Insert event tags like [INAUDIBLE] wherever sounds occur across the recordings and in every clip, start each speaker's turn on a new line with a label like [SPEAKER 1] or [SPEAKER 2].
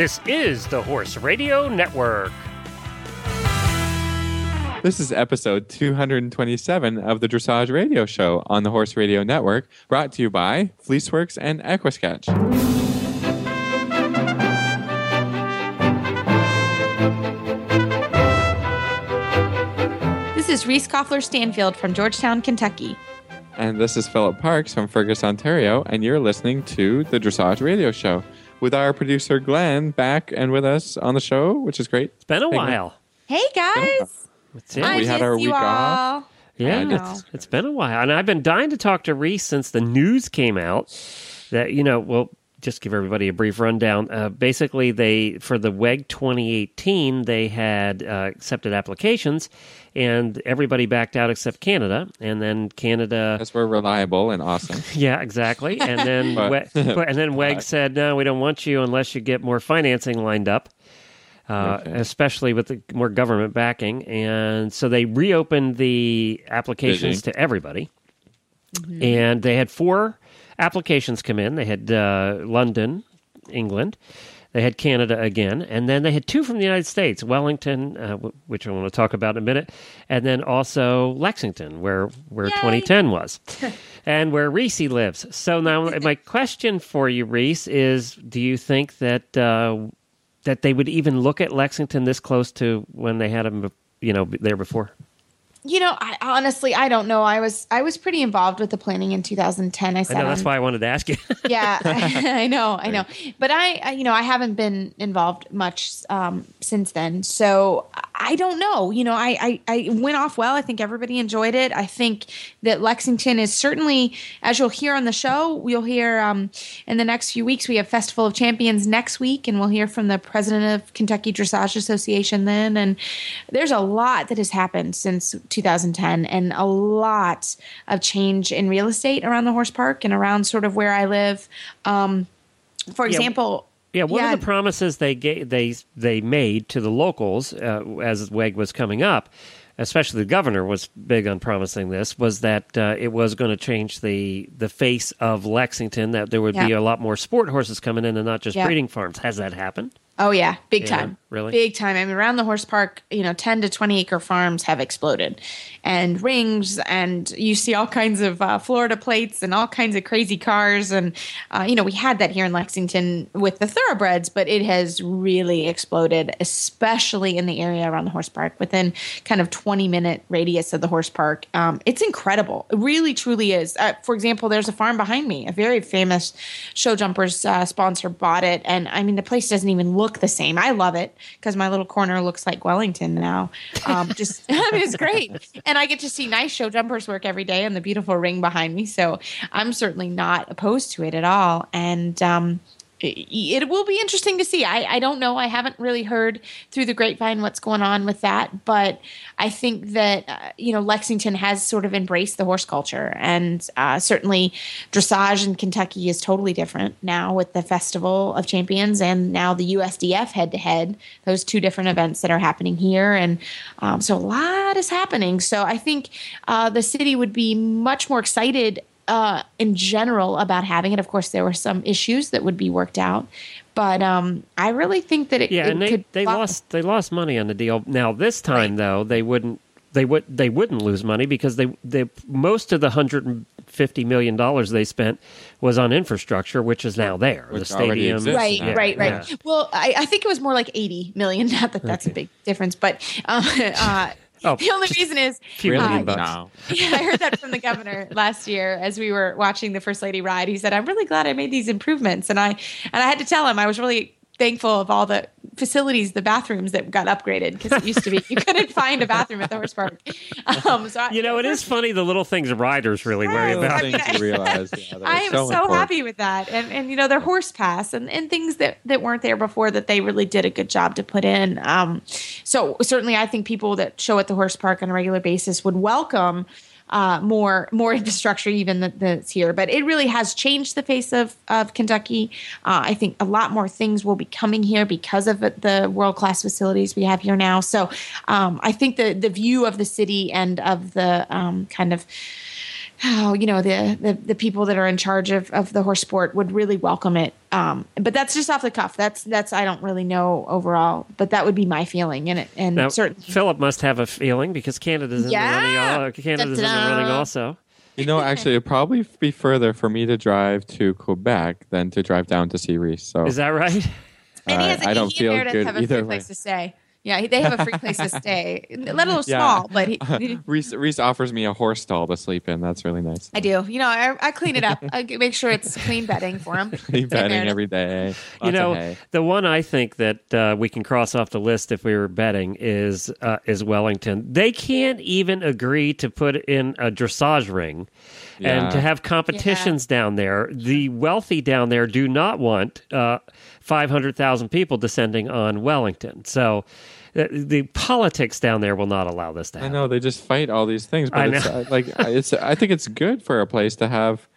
[SPEAKER 1] This is the Horse Radio Network.
[SPEAKER 2] This is episode 227 of the Dressage Radio Show on the Horse Radio Network, brought to you by Fleeceworks and Equisketch.
[SPEAKER 3] This is Reese Koffler Stanfield from Georgetown, Kentucky.
[SPEAKER 2] And this is Philip Parks from Fergus, Ontario, and you're listening to the Dressage Radio Show with our producer Glenn back and with us on the show, which is great.
[SPEAKER 1] It's been a
[SPEAKER 2] Hey, Glenn.
[SPEAKER 1] while.
[SPEAKER 3] Hey guys,
[SPEAKER 1] That's it.
[SPEAKER 3] I
[SPEAKER 2] We had our
[SPEAKER 3] you
[SPEAKER 2] week off.
[SPEAKER 1] Yeah, it's, it's been a while, and I've been dying to talk to Reese since the news came out. That you know, well, just give everybody a brief rundown. Uh, basically, they for the WEG 2018, they had uh, accepted applications, and everybody backed out except Canada, and then Canada.
[SPEAKER 2] Because we're reliable and awesome. [LAUGHS]
[SPEAKER 1] Yeah, exactly. And then [LAUGHS]
[SPEAKER 2] But-
[SPEAKER 1] we- [LAUGHS] and then WEG said, "No, we don't want you unless you get more financing lined up." Uh,
[SPEAKER 2] Okay.
[SPEAKER 1] especially with the more government backing, and so they reopened the applications
[SPEAKER 2] Busy.
[SPEAKER 1] to everybody. And they had four applications come in. They had uh, London, England. They had Canada again, and then they had two from the United States, Wellington, uh, w- which I want to talk about in a minute, and then also Lexington, where where
[SPEAKER 3] Yay.
[SPEAKER 1] 2010 was, [LAUGHS] and where Reese lives. So now [LAUGHS] my question for you, Reese, is: Do you think that uh, that they would even look at Lexington this close to when they had them, you know, there before?
[SPEAKER 3] You know, I honestly I don't know. I was I was pretty involved with the planning in 2010. I
[SPEAKER 1] I
[SPEAKER 3] said
[SPEAKER 1] know that's why I wanted to ask you. [LAUGHS]
[SPEAKER 3] yeah, [LAUGHS] I know, I know. But I, I, you know, I haven't been involved much um, since then, so I don't know. You know, I, I, I went off well. I think everybody enjoyed it. I think that Lexington is certainly, as you'll hear on the show, we'll hear um, in the next few weeks. We have Festival of Champions next week, and we'll hear from the president of Kentucky Dressage Association then. And there's a lot that has happened since 2010, and a lot of change in real estate around the horse park and around sort of where I live. Um, for example,
[SPEAKER 1] Yeah, one
[SPEAKER 3] Yeah.
[SPEAKER 1] of the promises they gave, they they made to the locals uh, as WEG was coming up, especially the governor was big on promising this, was that uh, it was going to change the the face of Lexington. That there would be a lot more sport horses coming in and not just
[SPEAKER 3] Yeah.
[SPEAKER 1] breeding farms. Has that happened?
[SPEAKER 3] Oh yeah, big
[SPEAKER 1] Yeah,
[SPEAKER 3] time.
[SPEAKER 1] really?
[SPEAKER 3] Big time. I mean around the horse park, you know, 10 to 20 acre farms have exploded. And rings and you see all kinds of uh, Florida plates and all kinds of crazy cars and uh, you know, we had that here in Lexington with the thoroughbreds, but it has really exploded especially in the area around the horse park within kind of 20 minute radius of the horse park. Um, it's incredible. It really truly is. Uh, for example, there's a farm behind me. A very famous show jumpers uh, sponsor bought it and I mean the place doesn't even look the same. I love it because my little corner looks like Wellington now. Um, just I [LAUGHS] mean, it's great, and I get to see nice show jumpers work every day and the beautiful ring behind me. So I'm certainly not opposed to it at all, and. Um, it will be interesting to see. I, I don't know. I haven't really heard through the grapevine what's going on with that, but I think that uh, you know Lexington has sort of embraced the horse culture, and uh, certainly dressage in Kentucky is totally different now with the Festival of Champions and now the USDF head to head. Those two different events that are happening here, and um, so a lot is happening. So I think uh, the city would be much more excited uh, in general about having it. Of course, there were some issues that would be worked out, but um, I really think that it,
[SPEAKER 1] Yeah,
[SPEAKER 3] it
[SPEAKER 1] and they
[SPEAKER 3] could
[SPEAKER 1] they
[SPEAKER 3] fly.
[SPEAKER 1] lost they lost money on the deal. Now this time
[SPEAKER 3] Right.
[SPEAKER 1] though they wouldn't they would they wouldn't lose money because they they most of the hundred and fifty million dollars they spent was on infrastructure, which is now there.
[SPEAKER 2] Which
[SPEAKER 1] the stadium,
[SPEAKER 2] exists
[SPEAKER 3] Right,
[SPEAKER 2] now.
[SPEAKER 3] right, right.
[SPEAKER 1] Yeah.
[SPEAKER 3] Well, I, I think it was more like eighty million. [LAUGHS] Not that that's a big difference, but uh, [LAUGHS] uh, [LAUGHS]
[SPEAKER 1] Oh,
[SPEAKER 3] the only reason is
[SPEAKER 1] few
[SPEAKER 3] uh,
[SPEAKER 1] bucks.
[SPEAKER 2] No. [LAUGHS]
[SPEAKER 3] yeah, I heard that from the governor [LAUGHS] last year as we were watching the first lady ride. He said, "I'm really glad I made these improvements," and I and I had to tell him I was really thankful of all the facilities, the bathrooms that got upgraded because it used to be you [LAUGHS] couldn't find a bathroom at the horse park. [LAUGHS] Um, so I,
[SPEAKER 1] You know, it is funny the little things riders really worry
[SPEAKER 2] Little
[SPEAKER 1] about.
[SPEAKER 2] things you realize. Yeah,
[SPEAKER 3] I am so,
[SPEAKER 2] important.
[SPEAKER 3] happy with that, and and you know their horse pass and, and things that that weren't there before that they really did a good job to put in. Um, so certainly, I think people that show at the horse park on a regular basis would welcome. Uh, more more infrastructure even that, that's here, but it really has changed the face of of Kentucky. Uh, I think a lot more things will be coming here because of the world class facilities we have here now. So um, I think the the view of the city and of the um, kind of how you know the, the the people that are in charge of, of the horse sport would really welcome it. Um, but that's just off the cuff. That's that's I don't really know overall, but that would be my feeling. And it and
[SPEAKER 1] Now,
[SPEAKER 3] certainly
[SPEAKER 1] Philip must have a feeling because Canada's in
[SPEAKER 3] Yeah.
[SPEAKER 1] the running. All, Canada's in the running also.
[SPEAKER 2] You know, actually, it'd probably be further for me to drive to Quebec than to drive down to see Reese. So
[SPEAKER 1] Is that right?
[SPEAKER 3] and he has a,
[SPEAKER 2] I don't
[SPEAKER 3] he
[SPEAKER 2] feel
[SPEAKER 3] and Meredith
[SPEAKER 2] good
[SPEAKER 3] have a
[SPEAKER 2] either
[SPEAKER 3] free
[SPEAKER 2] way.
[SPEAKER 3] place to stay. Yeah, they have a free place to [LAUGHS] stay. Let alone
[SPEAKER 2] Yeah.
[SPEAKER 3] small, but he, [LAUGHS]
[SPEAKER 2] Reese, Reese offers me a horse stall to sleep in. That's really nice.
[SPEAKER 3] I do. You know, I, I clean it up. I make sure it's clean bedding for him. [LAUGHS]
[SPEAKER 2] Clean bedding every day.
[SPEAKER 1] you
[SPEAKER 2] Lots of
[SPEAKER 1] know, the one I think that uh, we can cross off the list if we were betting is uh, is Wellington. They can't even agree to put in a dressage ring and to have competitions down there. The wealthy down there do not want uh, five hundred thousand people descending on Wellington. So. uh, The politics down there will not allow this to happen.
[SPEAKER 2] I know they just fight all these things,
[SPEAKER 1] I
[SPEAKER 2] but it's
[SPEAKER 1] know.
[SPEAKER 2] uh, like it's. I think it's good for a place to have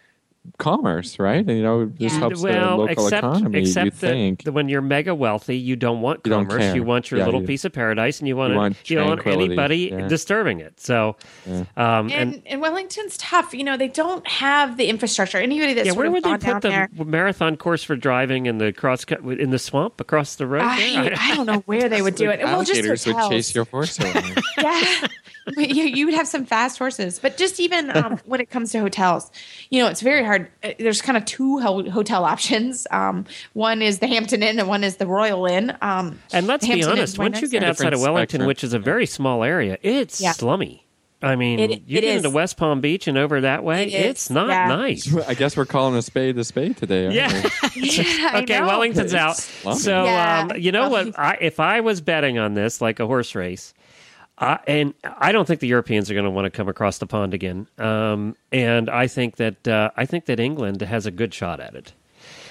[SPEAKER 2] commerce, right? And you know, this
[SPEAKER 3] Yeah.
[SPEAKER 2] helps
[SPEAKER 1] well,
[SPEAKER 2] the local
[SPEAKER 1] except
[SPEAKER 2] economy.
[SPEAKER 1] except
[SPEAKER 2] you
[SPEAKER 1] that,
[SPEAKER 2] think?
[SPEAKER 1] that when you're mega wealthy, you don't want
[SPEAKER 2] You don't
[SPEAKER 1] commerce. You want your
[SPEAKER 2] Yeah,
[SPEAKER 1] little
[SPEAKER 2] you-
[SPEAKER 1] piece of paradise, and you want
[SPEAKER 2] You
[SPEAKER 1] to,
[SPEAKER 2] want
[SPEAKER 1] you don't want anybody
[SPEAKER 2] Yeah.
[SPEAKER 1] disturbing it. So, um, and,
[SPEAKER 3] And, and Wellington's tough. You know, they don't have the infrastructure. Anybody that's
[SPEAKER 1] yeah,
[SPEAKER 3] sort
[SPEAKER 1] where would they put the
[SPEAKER 3] there,
[SPEAKER 1] marathon course for driving in the cross cut in the swamp across the road?
[SPEAKER 3] I,
[SPEAKER 1] there?
[SPEAKER 3] I don't know where they [LAUGHS] would do it. Well, just
[SPEAKER 2] Alligators would chase your horse [LAUGHS]
[SPEAKER 3] yeah. [LAUGHS] You, you would have some fast horses. But just even um, when it comes to hotels, you know, it's very hard. Uh, There's kind of two ho- hotel options. Um, one is the Hampton Inn and one is the Royal Inn. Um,
[SPEAKER 1] and let's
[SPEAKER 3] the
[SPEAKER 1] be honest, once you get
[SPEAKER 3] to it.
[SPEAKER 1] outside of Wellington,
[SPEAKER 2] spectrum.
[SPEAKER 1] which is a very small area, it's
[SPEAKER 3] Yeah.
[SPEAKER 1] slummy. I mean,
[SPEAKER 3] It-
[SPEAKER 1] you
[SPEAKER 3] it
[SPEAKER 1] get into. West Palm Beach and over that way,
[SPEAKER 3] It is,
[SPEAKER 1] it's not
[SPEAKER 3] yeah.
[SPEAKER 1] nice.
[SPEAKER 2] I guess we're calling a spade a spade today. aren't
[SPEAKER 1] Yeah.
[SPEAKER 2] we? [LAUGHS] [LAUGHS]
[SPEAKER 3] yeah, I
[SPEAKER 1] okay,
[SPEAKER 3] know.
[SPEAKER 1] Wellington's out.
[SPEAKER 2] slummy.
[SPEAKER 1] So
[SPEAKER 3] Yeah.
[SPEAKER 1] um, you know
[SPEAKER 3] Well,
[SPEAKER 1] what? I, if I was betting on this, like a horse race, I, and I don't think the Europeans are going to want to come across the pond again. Um, and I think that uh, I think that England has a good shot at it.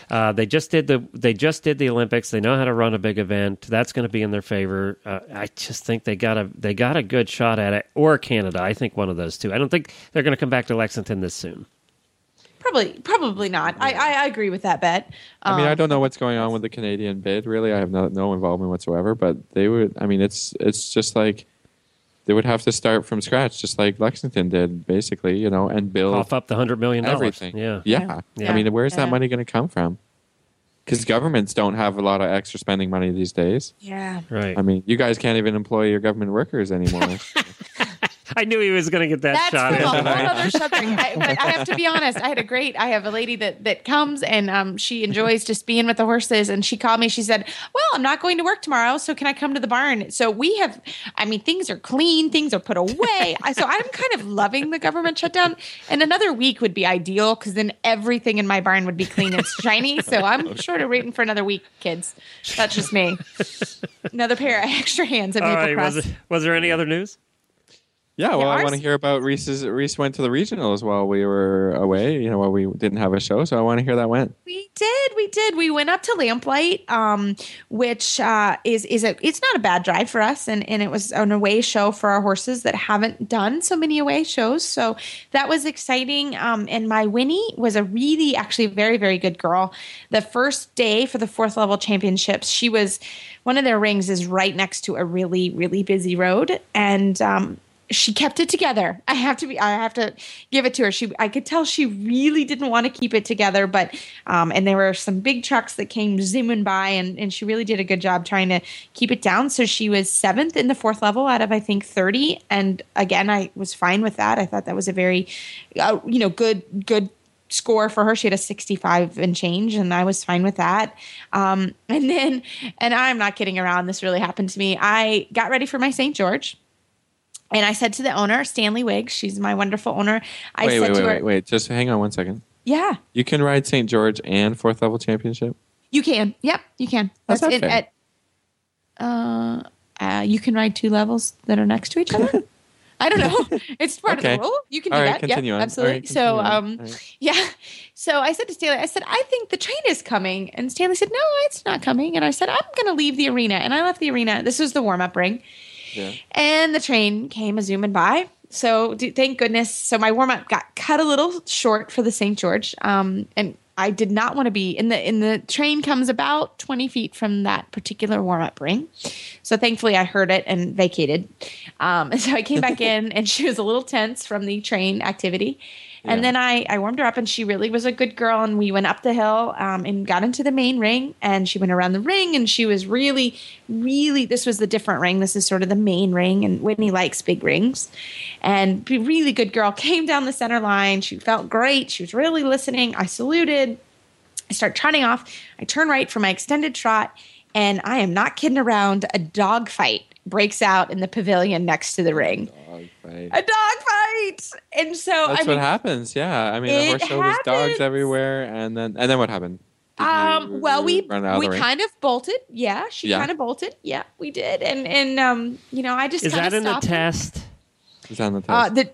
[SPEAKER 1] Uh, they just did the they just did the Olympics. They know how to run a big event. That's going to be in their favor. Uh, I just think they got a they got a good shot at it. Or Canada. I think one of those two. I don't think they're going to come back to Lexington this soon.
[SPEAKER 3] Probably, probably not. I, I, I agree with that bet.
[SPEAKER 2] I mean,
[SPEAKER 3] Um,
[SPEAKER 2] I don't know what's going on with the Canadian bid. Really, I have no, no involvement whatsoever. But they would. I mean, it's it's just like they would have to start from scratch, just like Lexington did, basically. You know, and build
[SPEAKER 1] Cough up the hundred million dollars.
[SPEAKER 2] everything.
[SPEAKER 1] Yeah.
[SPEAKER 2] yeah.
[SPEAKER 1] Yeah.
[SPEAKER 2] I mean, where's
[SPEAKER 3] Yeah.
[SPEAKER 2] that money going to come from? Because governments don't have a lot of extra spending money these days.
[SPEAKER 3] Yeah.
[SPEAKER 1] Right.
[SPEAKER 2] I mean, you guys can't even employ your government workers anymore. [LAUGHS] [LAUGHS]
[SPEAKER 1] I knew he was going to get that
[SPEAKER 3] That's
[SPEAKER 1] shot.
[SPEAKER 3] a
[SPEAKER 1] in.
[SPEAKER 3] whole [LAUGHS] other subject. I, but I have to be honest. I had a great. I have a lady that that comes and um, she enjoys just being with the horses. And she called me. She said, "Well, I'm not going to work tomorrow, so can I come to the barn?" So we have. I mean, things are clean. Things are put away. So I'm kind of loving the government shutdown. And another week would be ideal because then everything in my barn would be clean and shiny. So I'm sort of waiting for another week, kids. That's just me. Another pair of [LAUGHS] extra hands at
[SPEAKER 1] All
[SPEAKER 3] Maple
[SPEAKER 1] right.
[SPEAKER 3] Crest.
[SPEAKER 1] Was, was there any other news?
[SPEAKER 2] Yeah, well, I want to hear about Reese's. Reese went to the regionals while we were away. You know, while we didn't have a show, so I want to hear that went.
[SPEAKER 3] We did, we did. We went up to Lamplight, um, which uh, is is a it's not a bad drive for us, and and it was an away show for our horses that haven't done so many away shows. So that was exciting. Um, and my Winnie was a really actually very very good girl. The first day for the fourth level championships, she was one of their rings is right next to a really really busy road, and um, she kept it together. I have to be. I have to give it to her. She. I could tell she really didn't want to keep it together, but um, and there were some big trucks that came zooming by, and and she really did a good job trying to keep it down. So she was seventh in the fourth level out of I think thirty, and again I was fine with that. I thought that was a very, uh, you know, good good score for her. She had a 65 and change, and I was fine with that. Um, [LAUGHS] and then, and I'm not kidding around. This really happened to me. I got ready for my St. George. And I said to the owner, Stanley Wiggs, she's my wonderful owner. I
[SPEAKER 2] wait,
[SPEAKER 3] said
[SPEAKER 2] wait,
[SPEAKER 3] to
[SPEAKER 2] wait,
[SPEAKER 3] her,
[SPEAKER 2] wait, wait. Just hang on one second.
[SPEAKER 3] Yeah,
[SPEAKER 2] You can ride St. George and fourth level championship.
[SPEAKER 3] you can. Yep, you can.
[SPEAKER 2] That's not
[SPEAKER 3] it
[SPEAKER 2] fair.
[SPEAKER 3] at uh, uh, you can ride two levels that are next to each other. [LAUGHS] I don't know. [LAUGHS] It's part
[SPEAKER 2] Okay.
[SPEAKER 3] of the rule. You can do
[SPEAKER 2] right,
[SPEAKER 3] that.
[SPEAKER 2] continue
[SPEAKER 3] yeah,
[SPEAKER 2] on.
[SPEAKER 3] Absolutely.
[SPEAKER 2] right,
[SPEAKER 3] so, um,
[SPEAKER 2] right. [LAUGHS]
[SPEAKER 3] yeah. So I said to Stanley, I said, I think the train is coming. And Stanley said, No, it's not coming. And I said, I'm going to leave the arena. And I left the arena. This was the warm up ring.
[SPEAKER 2] Yeah.
[SPEAKER 3] And the train came a zooming by. So thank goodness. So my warm up got cut a little short for the St. George. Um, and I did not want to be in the in the train comes about 20 feet from that particular warm up ring. So thankfully I heard it and vacated. Um, [LAUGHS] and so I came back [LAUGHS] in and she was a little tense from the train activity. And
[SPEAKER 2] Yeah.
[SPEAKER 3] then I, I warmed her up, and she really was a good girl. And we went up the hill um, and got into the main ring, and she went around the ring, and she was really, really. This was the different ring. This is sort of the main ring, and Whitney likes big rings. And really good girl [LAUGHS] came down the center line. She felt great. She was really listening. I saluted. I start trotting off. I turn right for my extended trot, and I am not kidding around. A dog fight breaks out in the pavilion next to the ring.
[SPEAKER 2] Dog fight.
[SPEAKER 3] A dog fight, and so
[SPEAKER 2] That's
[SPEAKER 3] I mean,
[SPEAKER 2] what happens. Yeah, I mean,
[SPEAKER 3] It
[SPEAKER 2] the horse show was dogs everywhere, and then and then what happened? Did you
[SPEAKER 3] Um, well, we
[SPEAKER 2] run of
[SPEAKER 3] we kind of bolted. Yeah, she
[SPEAKER 2] Yeah.
[SPEAKER 3] kind of bolted. Yeah, we did, and and um, you know, I just
[SPEAKER 1] Is
[SPEAKER 3] kinda
[SPEAKER 1] that in the test?
[SPEAKER 2] Is that in the test.
[SPEAKER 3] Uh, the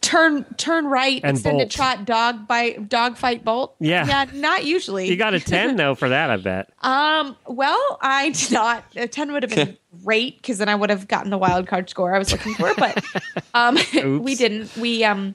[SPEAKER 3] turn turn right
[SPEAKER 1] And
[SPEAKER 3] extended
[SPEAKER 1] bolt.
[SPEAKER 3] trot dog bite dog fight bolt.
[SPEAKER 1] Yeah.
[SPEAKER 3] yeah, not usually.
[SPEAKER 1] You got a [LAUGHS] 10 though for that, I bet.
[SPEAKER 3] Um, well, I [LAUGHS] did not. A 10 would have been [LAUGHS] great because then I would have gotten the wild card score I was looking for, but um, we didn't. We, um,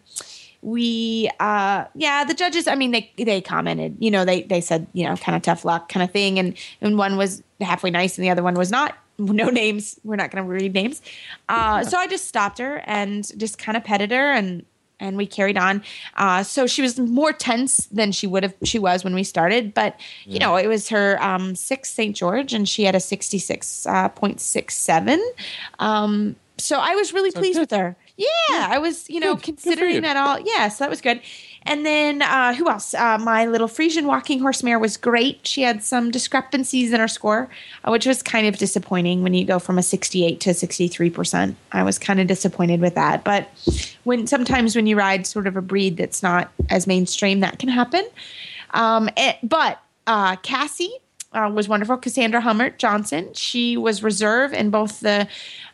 [SPEAKER 3] we, uh, yeah, the judges, I mean, they, they commented, you know, they, they said, you know, kind of tough luck kind of thing. And, and one was halfway nice and the other one was not. No names. We're not going to read names. Uh, so I just stopped her and just kind of petted her and, and we carried on. Uh, so she was more tense than she would have she was when we started, but you know it was her um, sixth St. George, and she had a sixty six point six seven. Um, so I was really pleased
[SPEAKER 2] good.
[SPEAKER 3] with her. Yeah, I was you know
[SPEAKER 2] Good. Good
[SPEAKER 3] considering
[SPEAKER 2] you.
[SPEAKER 3] that all. Yeah, so that was good. And then uh, who else? Uh, my little Frisian walking horse mare was great. She had some discrepancies in her score, uh, which was kind of disappointing when you go from a 68 to 63%. I was kind of disappointed with that. But when sometimes when you ride sort of a breed that's not as mainstream, that can happen. Um, it- but uh, Cassie uh, was wonderful. Cassandra Hummert Johnson. She was reserve in both the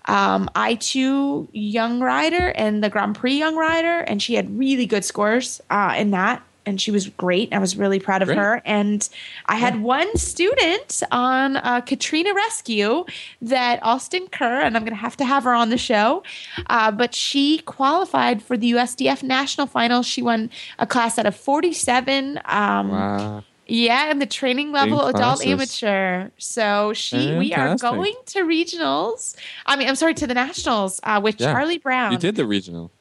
[SPEAKER 3] um, I2 Young Rider and the Grand Prix Young Rider, and she had really good scores uh, in that. And she was great. I was really proud of
[SPEAKER 2] Great.
[SPEAKER 3] her. And I had one student on uh, Katrina Rescue that Austin Kerr, and I'm going to have to have her on the show. Uh, but she qualified for the USDF national finals. She won a class out of 47. Um,
[SPEAKER 2] wow.
[SPEAKER 3] Yeah, and the training level
[SPEAKER 2] Big
[SPEAKER 3] adult amateur. So she, we are going to regionals. I mean, I'm sorry, to the nationals uh, with
[SPEAKER 2] Yeah.
[SPEAKER 3] Charlie Brown.
[SPEAKER 2] You did the regional.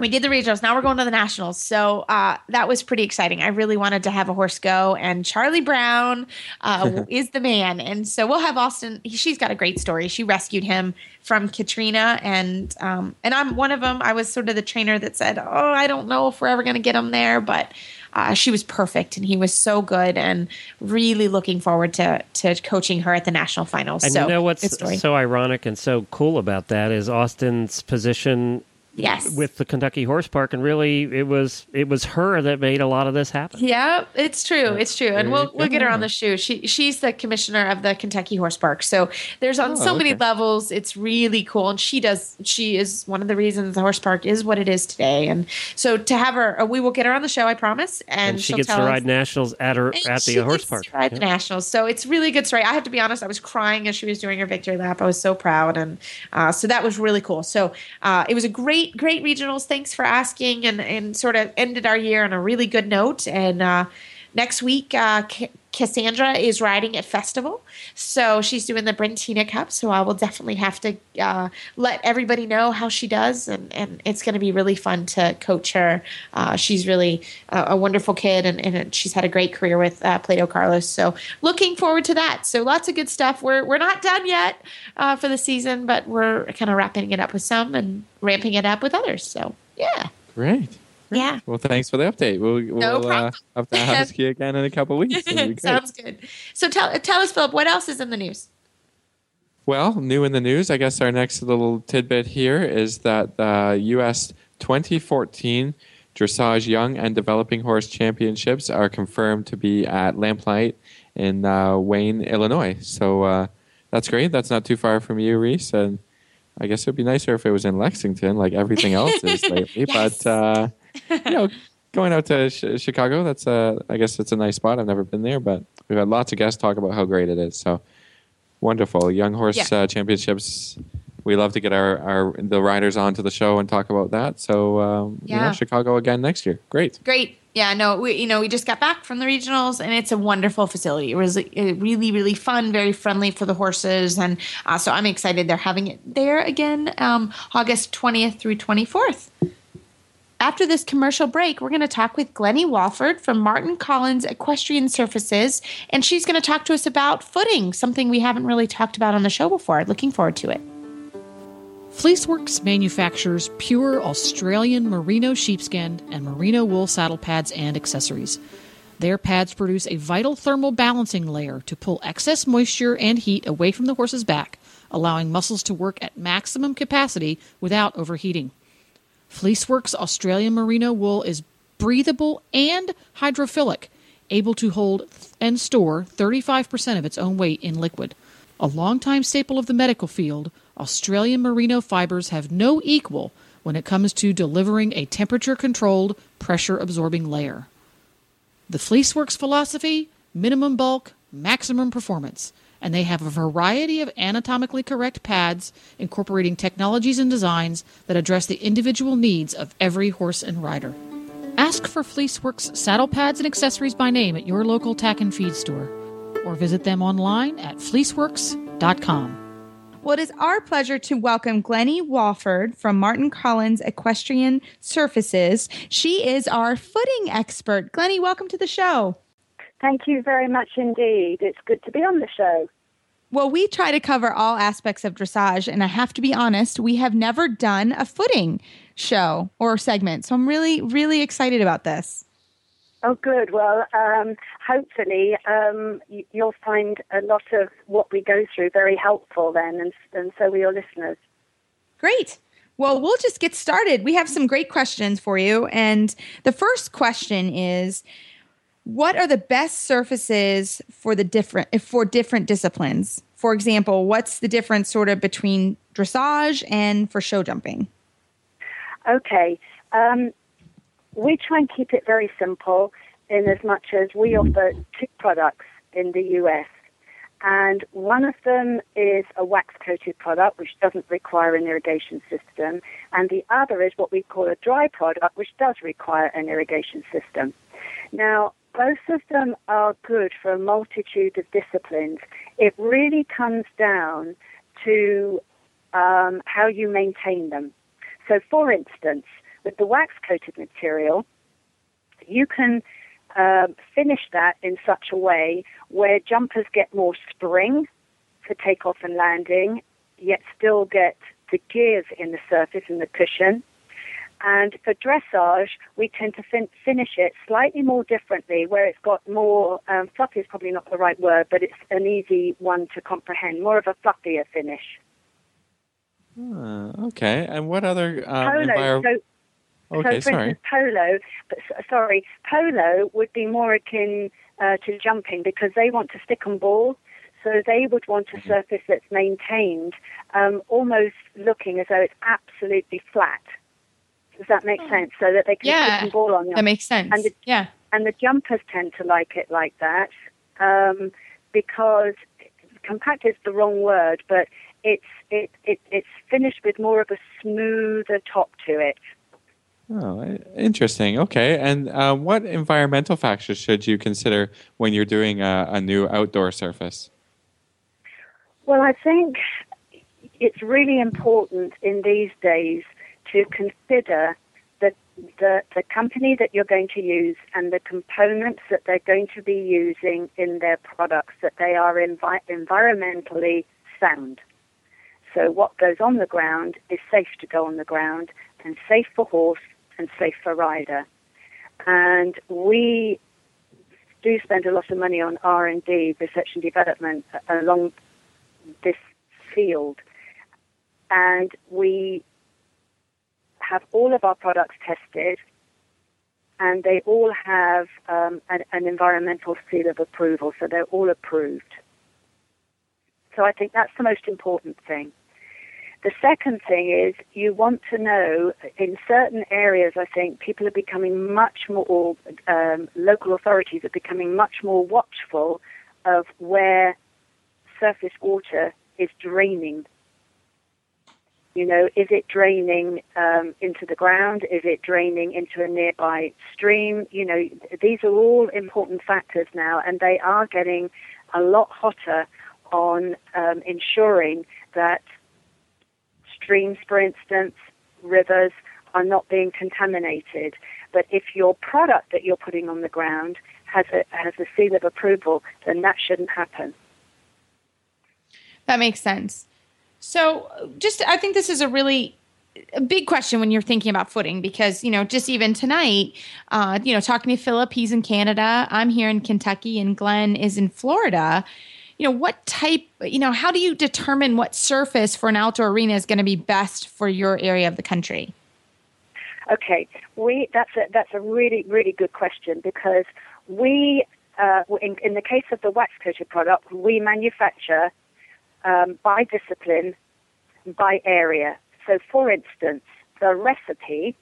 [SPEAKER 3] We did the regionals. Now we're going to the nationals. So uh, that was pretty exciting. I really wanted to have a horse go, and Charlie Brown uh, [LAUGHS] is the man. And so we'll have Austin. he- She's got a great story. She rescued him from Katrina, and um, and I'm one of them. I was sort of the trainer that said, "Oh, I don't know if we're ever going to get him there," but. Uh, she was perfect, and he was so good, and really looking forward to to coaching her at the national finals.
[SPEAKER 1] And
[SPEAKER 3] so,
[SPEAKER 1] you know what's so ironic and so cool about that is Austin's position
[SPEAKER 3] yes,
[SPEAKER 1] with the Kentucky Horse Park, and really it was it was her that made a lot of this happen.
[SPEAKER 3] Yeah, it's true. It's true, and we'll we'll get her on the shoe. She she's the commissioner of the Kentucky Horse Park. So there's on
[SPEAKER 2] Oh,
[SPEAKER 3] so many levels. It's really cool, and she does. She is one of the reasons the horse park is what it is today. And so to have her, we will get her on the show. I promise. And,
[SPEAKER 1] And she
[SPEAKER 3] she'll
[SPEAKER 1] gets to
[SPEAKER 3] tell us-
[SPEAKER 1] ride nationals at her at the
[SPEAKER 3] she
[SPEAKER 1] horse
[SPEAKER 3] gets
[SPEAKER 1] park.
[SPEAKER 3] to Ride
[SPEAKER 1] Yeah.
[SPEAKER 3] the nationals, so it's really good story. I have to be honest; I was crying as she was doing her victory lap. I was so proud, and uh, so that was really cool. So uh, it was a great, great regionals. Thanks for asking, and and sort of ended our year on a really good note. And uh, next week, uh, Cassandra is riding at Festival, so she's doing the Brentina Cup. So I will definitely have to uh, let everybody know how she does, and, and it's going to be really fun to coach her. Uh, she's really a, a wonderful kid, and, and she's had a great career with uh, Plato Carlos. So looking forward to that. So lots of good stuff. We're we're not done yet uh, for the season, but we're kind of wrapping it up with some and ramping it up with others. So yeah,
[SPEAKER 2] Great.
[SPEAKER 3] Yeah.
[SPEAKER 2] Well, thanks for the update. We'll,
[SPEAKER 3] No
[SPEAKER 2] we'll uh,
[SPEAKER 3] problem.
[SPEAKER 2] have to ask you [LAUGHS] again in a couple weeks. Be [LAUGHS] great.
[SPEAKER 3] Sounds good. So tell tell us, Philip, what else is in the news?
[SPEAKER 2] Well, new in the news, I guess our next little tidbit here is that the U.S. 2014 Dressage Young and Developing Horse Championships are confirmed to be at Lamplight in uh, Wayne, Illinois. So uh, that's great. That's not too far from you, Reese. And I guess it would be nicer if it was in Lexington, like everything else is [LAUGHS] lately.
[SPEAKER 3] Yes.
[SPEAKER 2] But uh, you know, going out to sh- Chicago, that's a, I guess it's a nice spot. I've never been there, but we've had lots of guests talk about how great it is. So wonderful, young horse
[SPEAKER 3] Yeah.
[SPEAKER 2] uh, championships. We love to get our, our the riders onto the show and talk about that. So um, you
[SPEAKER 3] Yeah.
[SPEAKER 2] know, Chicago again next year. Great.
[SPEAKER 3] Great. Yeah, no, we you know we just got back from the regionals, and it's a wonderful facility. It was uh, really, really fun, very friendly for the horses, and uh, so I'm excited they're having it there again, um, August 20th through 24th. After this commercial break, we're going to talk with Glynnie Walford from Martin Collins Equestrian Surfaces, and she's going to talk to us about footing, something we haven't really talked about on the show before. Looking forward to it.
[SPEAKER 4] Fleeceworks manufactures pure Australian merino sheepskin and merino wool saddle pads and accessories. Their pads produce a vital thermal balancing layer to pull excess moisture and heat away from the horse's back, allowing muscles to work at maximum capacity without overheating. Fleeceworks Australian merino wool is breathable and hydrophilic, able to hold and store 35% of its own weight in liquid. A longtime staple of the medical field, Australian merino fibers have no equal when it comes to delivering a temperature controlled, pressure absorbing layer. The Fleeceworks philosophy minimum bulk, maximum performance. And they have a variety of anatomically correct pads incorporating technologies and designs that address the individual needs of every horse and rider. Ask for Fleeceworks saddle pads and accessories by name at your local tack and feed store or visit them online at fleeceworks.com.
[SPEAKER 3] Well, it is our pleasure to welcome Glynnie Walford from Martin Collins Equestrian Surfaces. She is our footing expert. Glynnie, welcome to the show.
[SPEAKER 5] Thank you very much indeed. It's good to be on the show.
[SPEAKER 3] Well, we try to cover all aspects of dressage, and I have to be honest, we have never done a footing show or segment. So I'm really, really excited about this.
[SPEAKER 5] Oh, good. Well, um, hopefully um, you'll find a lot of what we go through very helpful then, and, and so will your listeners.
[SPEAKER 3] Great. Well, we'll just get started. We have some great questions for you. And the first question is what are the best surfaces for the different for different disciplines? For example, what's the difference sort of between dressage and for show jumping?
[SPEAKER 5] Okay. Um, we try and keep it very simple in as much as we offer two products in the US. And one of them is a wax coated product, which doesn't require an irrigation system. And the other is what we call a dry product, which does require an irrigation system. Now, both of them are good for a multitude of disciplines. It really comes down to um, how you maintain them. So, for instance, with the wax coated material, you can uh, finish that in such a way where jumpers get more spring for takeoff and landing, yet still get the gears in the surface and the cushion. And for dressage, we tend to fin- finish it slightly more differently, where it's got more, um, fluffy is probably not the right word, but it's an easy one to comprehend, more of a fluffier finish.
[SPEAKER 2] Uh, okay. And what other um,
[SPEAKER 5] polo? So, okay, so for sorry. Instance, polo, but sorry, polo would be more akin uh, to jumping because they want to stick and ball. So they would want a mm-hmm. surface that's maintained, um, almost looking as though it's absolutely flat. Does that make sense? So that they can
[SPEAKER 3] yeah,
[SPEAKER 5] stick and ball on you.
[SPEAKER 3] That makes sense.
[SPEAKER 5] And the,
[SPEAKER 3] yeah.
[SPEAKER 5] And the jumpers tend to like it like that um, because compact is the wrong word, but it's it, it it's finished with more of a smoother top to it.
[SPEAKER 2] Oh, interesting. Okay, and uh, what environmental factors should you consider when you're doing a, a new outdoor surface?
[SPEAKER 5] Well, I think it's really important in these days to consider the, the, the company that you're going to use and the components that they're going to be using in their products, that they are envi- environmentally sound. So what goes on the ground is safe to go on the ground and safe for horse and safe for rider. And we do spend a lot of money on R&D, research and development along this field. And we have all of our products tested and they all have um, an, an, environmental seal of approval, so they're all approved. So I think that's the most important thing. The second thing is you want to know in certain areas, I think people are becoming much more, um, local authorities are becoming much more watchful of where surface water is draining. You know, is it draining um, into the ground? Is it draining into a nearby stream? You know, these are all important factors now, and they are getting a lot hotter on um, ensuring that streams, for instance, rivers, are not being contaminated. But if your product that you're putting on the ground has a has a seal of approval, then that shouldn't happen.
[SPEAKER 3] That makes sense. So, just I think this is a really a big question when you're thinking about footing because you know just even tonight uh, you know talking to philip he's in canada i'm here in kentucky and glenn is in florida. You know what type you know how do you determine what surface for an outdoor arena is going to be best for your area of the country?
[SPEAKER 5] Okay we that's a that's a really really good question because we uh, in, in the case of the wax coated product we manufacture um, by discipline by area so, for instance, the recipe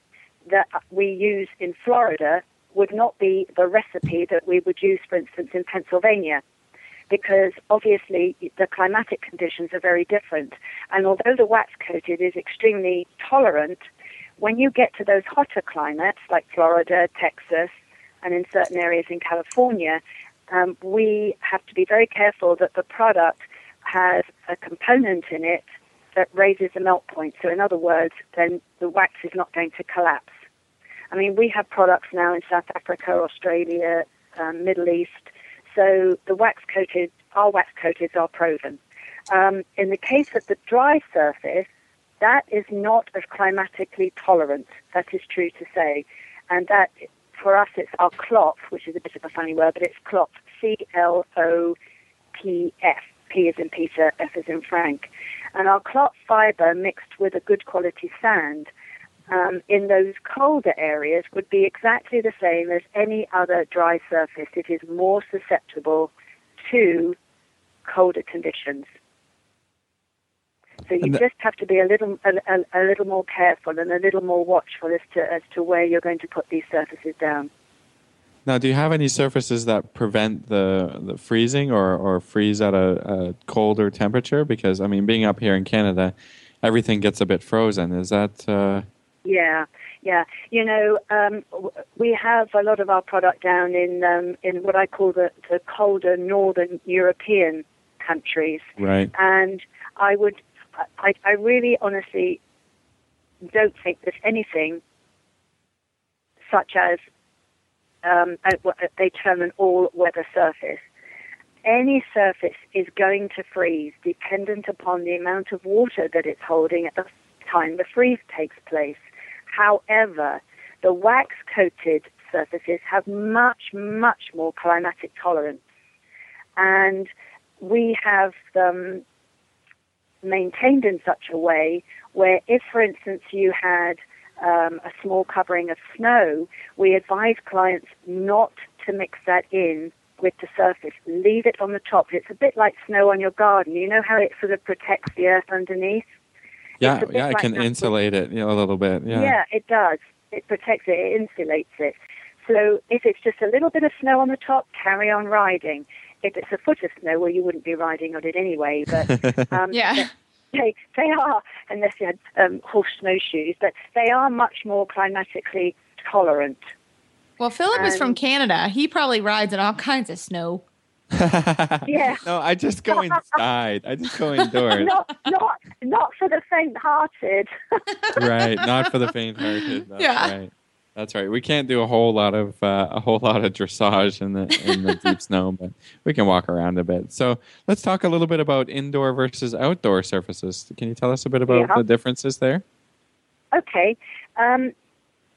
[SPEAKER 5] that we use in Florida would not be the recipe that we would use, for instance, in Pennsylvania, because obviously the climatic conditions are very different. And although the wax coated is extremely tolerant, when you get to those hotter climates like Florida, Texas, and in certain areas in California, um, we have to be very careful that the product has a component in it that raises the melt point. So, in other words, then the wax is not going to collapse. I mean, we have products now in South Africa, Australia, um, Middle East. So the wax coated, our wax coateds are proven. Um, in the case of the dry surface, that is not as climatically tolerant. That is true to say, and that for us it's our Clopf, which is a bit of a funny word, but it's Clopf, C L O P F. P is in Peter, F is in Frank. And our Clopf fiber mixed with a good quality sand um, in those colder areas would be exactly the same as any other dry surface. It is more susceptible to colder conditions. So you the, just have to be a little a, a, a, little more careful and a little more watchful as to as to where you're going to put these surfaces down.
[SPEAKER 2] Now, do you have any surfaces that prevent the, the freezing or, or freeze at a, a colder temperature? Because, I mean, being up here in Canada, everything gets a bit frozen. Is that. Uh...
[SPEAKER 5] Yeah, yeah. You know, um, we have a lot of our product down in um, in what I call the, the colder northern European countries.
[SPEAKER 2] Right.
[SPEAKER 5] And I would, I, I really honestly don't think there's anything such as um, they term an all-weather surface. Any surface is going to freeze dependent upon the amount of water that it's holding at the time the freeze takes place. However, the wax-coated surfaces have much, much more climatic tolerance. And we have them maintained in such a way where if, for instance, you had um, a small covering of snow, we advise clients not to mix that in with the surface. Leave it on the top. It's a bit like snow on your garden. You know how it sort of protects the earth underneath?
[SPEAKER 2] Yeah, yeah, it can insulate it you know, a little bit. Yeah.
[SPEAKER 5] yeah, it does. It protects it, it insulates it. So if it's just a little bit of snow on the top, carry on riding. If it's a foot of snow, well, you wouldn't be riding on it anyway. But [LAUGHS]
[SPEAKER 3] um, yeah
[SPEAKER 5] they they are, unless you had um, horse snowshoes, but they are much more climatically tolerant.
[SPEAKER 3] Well, Philip is from Canada. He probably rides in all kinds of snow. [LAUGHS] [LAUGHS]
[SPEAKER 5] yeah.
[SPEAKER 2] No, I just go inside. I just go indoors. [LAUGHS]
[SPEAKER 5] not, not, not for the faint-hearted.
[SPEAKER 2] right, not for the faint-hearted. That's
[SPEAKER 3] yeah.
[SPEAKER 2] right. That's right. We can't do a whole lot of uh, a whole lot of dressage in the in the deep [LAUGHS] snow, but we can walk around a bit. So let's talk a little bit about indoor versus outdoor surfaces. Can you tell us a bit about yeah. the differences there?
[SPEAKER 5] Okay, um,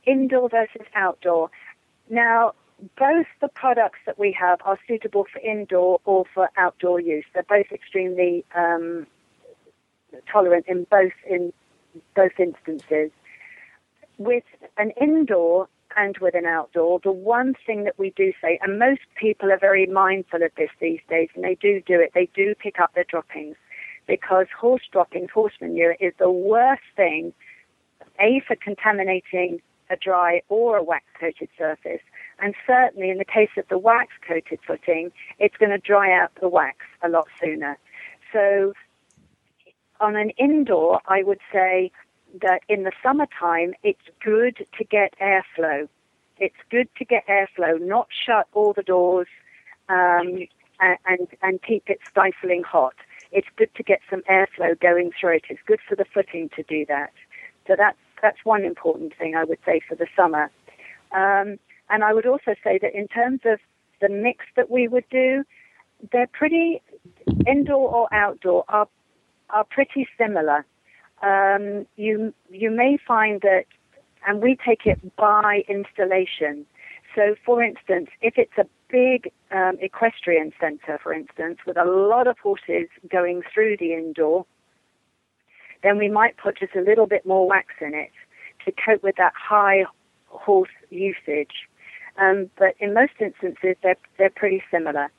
[SPEAKER 5] indoor versus outdoor. Now, both the products that we have are suitable for indoor or for outdoor use. They're both extremely um, tolerant in both in both instances with an indoor and with an outdoor, the one thing that we do say, and most people are very mindful of this these days, and they do do it, they do pick up their droppings because horse droppings, horse manure is the worst thing, A, for contaminating a dry or a wax coated surface. And certainly in the case of the wax coated footing, it's going to dry out the wax a lot sooner. So on an indoor, I would say that in the summertime, it's good to get airflow. It's good to get airflow, not shut all the doors um, and, and keep it stifling hot. It's good to get some airflow going through it. It's good for the footing to do that. So that's that's one important thing I would say for the summer. Um, and I would also say that in terms of the mix that we would do, they're pretty indoor or outdoor are are pretty similar. Um, you you may find that, and we take it by installation. So, for instance, if it's a big um, equestrian center, for instance, with a lot of horses going through the indoor, then we might put just a little bit more wax in it to cope with that high horse usage. Um, but in most instances, they're, they're pretty similar.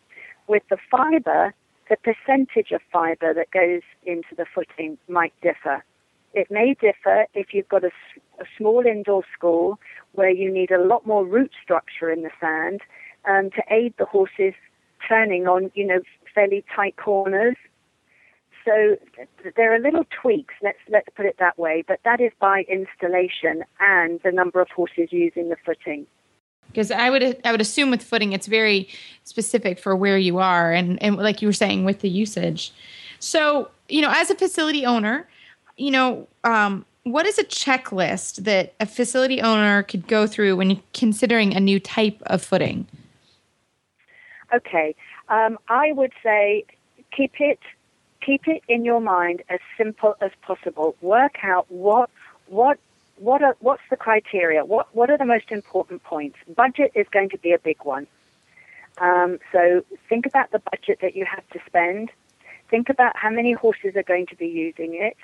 [SPEAKER 5] With the fiber, the percentage of fiber that goes into the footing might differ. It may differ if you've got a, a small indoor school where you need a lot more root structure in the sand um, to aid the horses turning on, you know, fairly tight corners. So there are little tweaks. Let's let's put it that way. But that is by installation and the number of horses using the footing
[SPEAKER 3] because I would I would assume with footing it's very specific for where you are and and like you were saying with the usage. So you know, as a facility owner, you know, um, what is a checklist that a facility owner could go through when considering a new type of footing?
[SPEAKER 5] Okay, um, I would say keep it keep it in your mind as simple as possible. Work out what what what are, what's the criteria? What, what are the most important points? Budget is going to be a big one. Um, so think about the budget that you have to spend. Think about how many horses are going to be using it.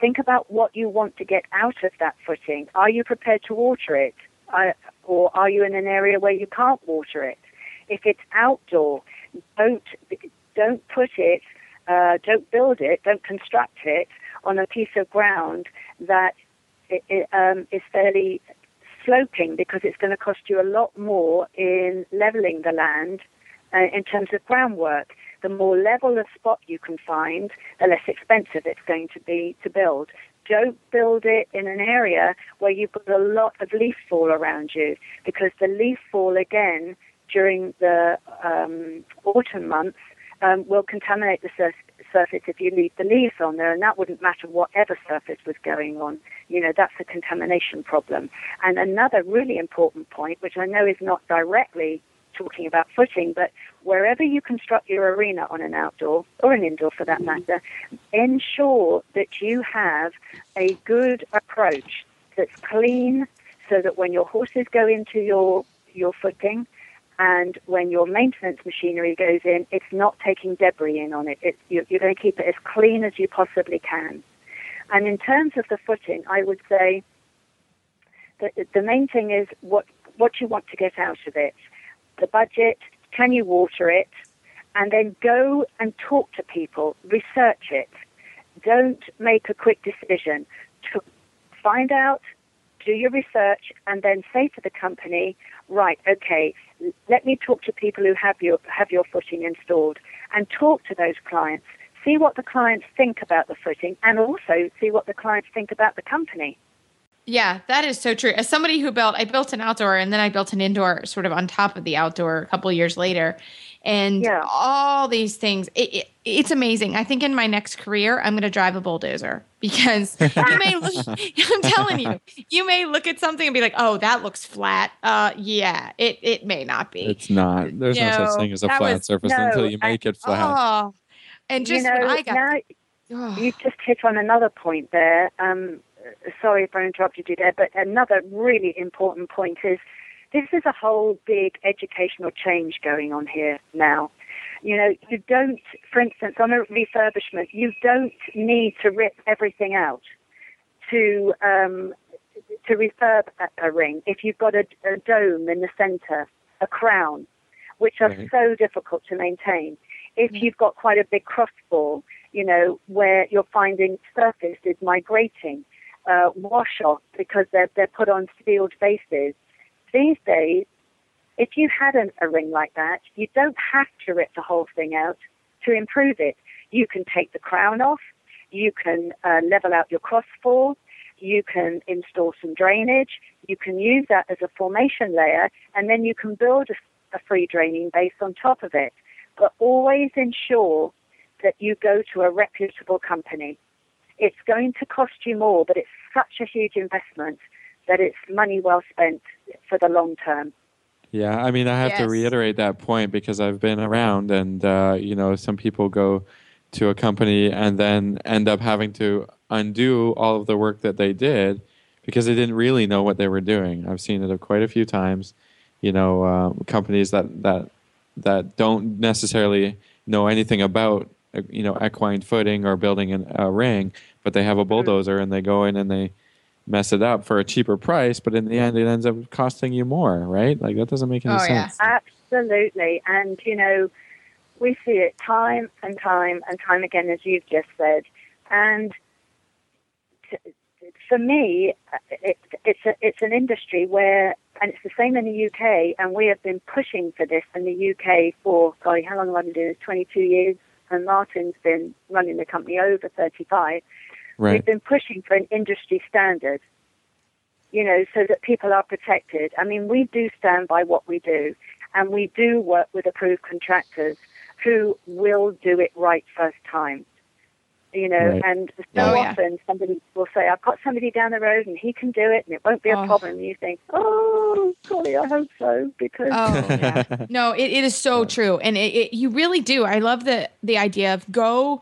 [SPEAKER 5] Think about what you want to get out of that footing. Are you prepared to water it? Uh, or are you in an area where you can't water it? If it's outdoor, don't, don't put it, uh, don't build it, don't construct it on a piece of ground that it, it, um, is fairly sloping because it's going to cost you a lot more in leveling the land uh, in terms of groundwork. The more level a spot you can find, the less expensive it's going to be to build. Don't build it in an area where you've got a lot of leaf fall around you because the leaf fall again during the um, autumn months um, will contaminate the sur- surface if you leave the leaves on there, and that wouldn't matter whatever surface was going on. You know, that's a contamination problem. And another really important point, which I know is not directly talking about footing, but wherever you construct your arena on an outdoor or an indoor for that mm-hmm. matter, ensure that you have a good approach that's clean so that when your horses go into your your footing, and when your maintenance machinery goes in, it's not taking debris in on it. it you're, you're going to keep it as clean as you possibly can. And in terms of the footing, I would say that the main thing is what, what you want to get out of it. The budget, can you water it? And then go and talk to people, research it. Don't make a quick decision. To find out, do your research, and then say to the company, right, okay, let me talk to people who have your have your footing installed and talk to those clients. See what the clients think about the footing and also see what the clients think about the company.
[SPEAKER 3] Yeah, that is so true. As somebody who built, I built an outdoor and then I built an indoor sort of on top of the outdoor a couple years later. And yeah. all these things, it, it, it's amazing. I think in my next career, I'm going to drive a bulldozer because [LAUGHS] you may, look, [LAUGHS] I'm telling you, you may look at something and be like, oh, that looks flat. Uh, yeah, it, it may not be.
[SPEAKER 2] It's not. There's you no such thing as a flat was, surface no, until you make it flat. Oh,
[SPEAKER 3] and just you know, I got. Now,
[SPEAKER 5] oh. [SIGHS] You just hit on another point there. Um, sorry if I interrupted you there, but another really important point is this is a whole big educational change going on here now. You know, you don't, for instance, on a refurbishment, you don't need to rip everything out to um, to refurb a, ring. If you've got a, a dome in the centre, a crown, which are right. so difficult to maintain. If you've got quite a big crossfall, you know, where you're finding surface is migrating, uh, wash off because they're, they're put on sealed bases. These days, if you had an, a ring like that, you don't have to rip the whole thing out to improve it. You can take the crown off, you can uh, level out your crossfall, you can install some drainage, you can use that as a formation layer, and then you can build a, a free draining base on top of it. But always ensure that you go to a reputable company it's going to cost you more, but it's such a huge investment that it's money well spent for the long term.
[SPEAKER 2] Yeah, I mean, I have to reiterate that point because I've been around, and uh, you know, some people go to a company and then end up having to undo all of the work that they did because they didn't really know what they were doing. I've seen it quite a few times. You know, um, companies that that that don't necessarily know anything about uh, you know equine footing or building an, a ring, but they have a bulldozer and they go in and they mess it up for a cheaper price, but in the end, it ends up costing you more, right? Like that doesn't make any
[SPEAKER 3] Oh, yeah.
[SPEAKER 2] sense.
[SPEAKER 5] Absolutely. And, you know, we see it time and time and time again, as you've just said. And t- for me, uh, it, it's, a, it's an industry where, and it's the same in the UK, and we have been pushing for this in the UK for, golly, how long have I been doing this? 22 years. And Martin's been running the company over 35.
[SPEAKER 2] Right.
[SPEAKER 5] We've been pushing for an industry standard, you know, so that people are protected. I mean, we do stand by what we do, and we do work with approved contractors who will do it right first time. You know,
[SPEAKER 2] Right.
[SPEAKER 5] and so
[SPEAKER 3] Oh, yeah.
[SPEAKER 5] often somebody will say, I've got somebody down the road and he can do it and it won't be a
[SPEAKER 3] Oh.
[SPEAKER 5] problem. And you think, oh, golly, I hope so, because
[SPEAKER 3] Oh, [LAUGHS] yeah. No, it, it is so true, and it, it, you really do. I love the the idea of go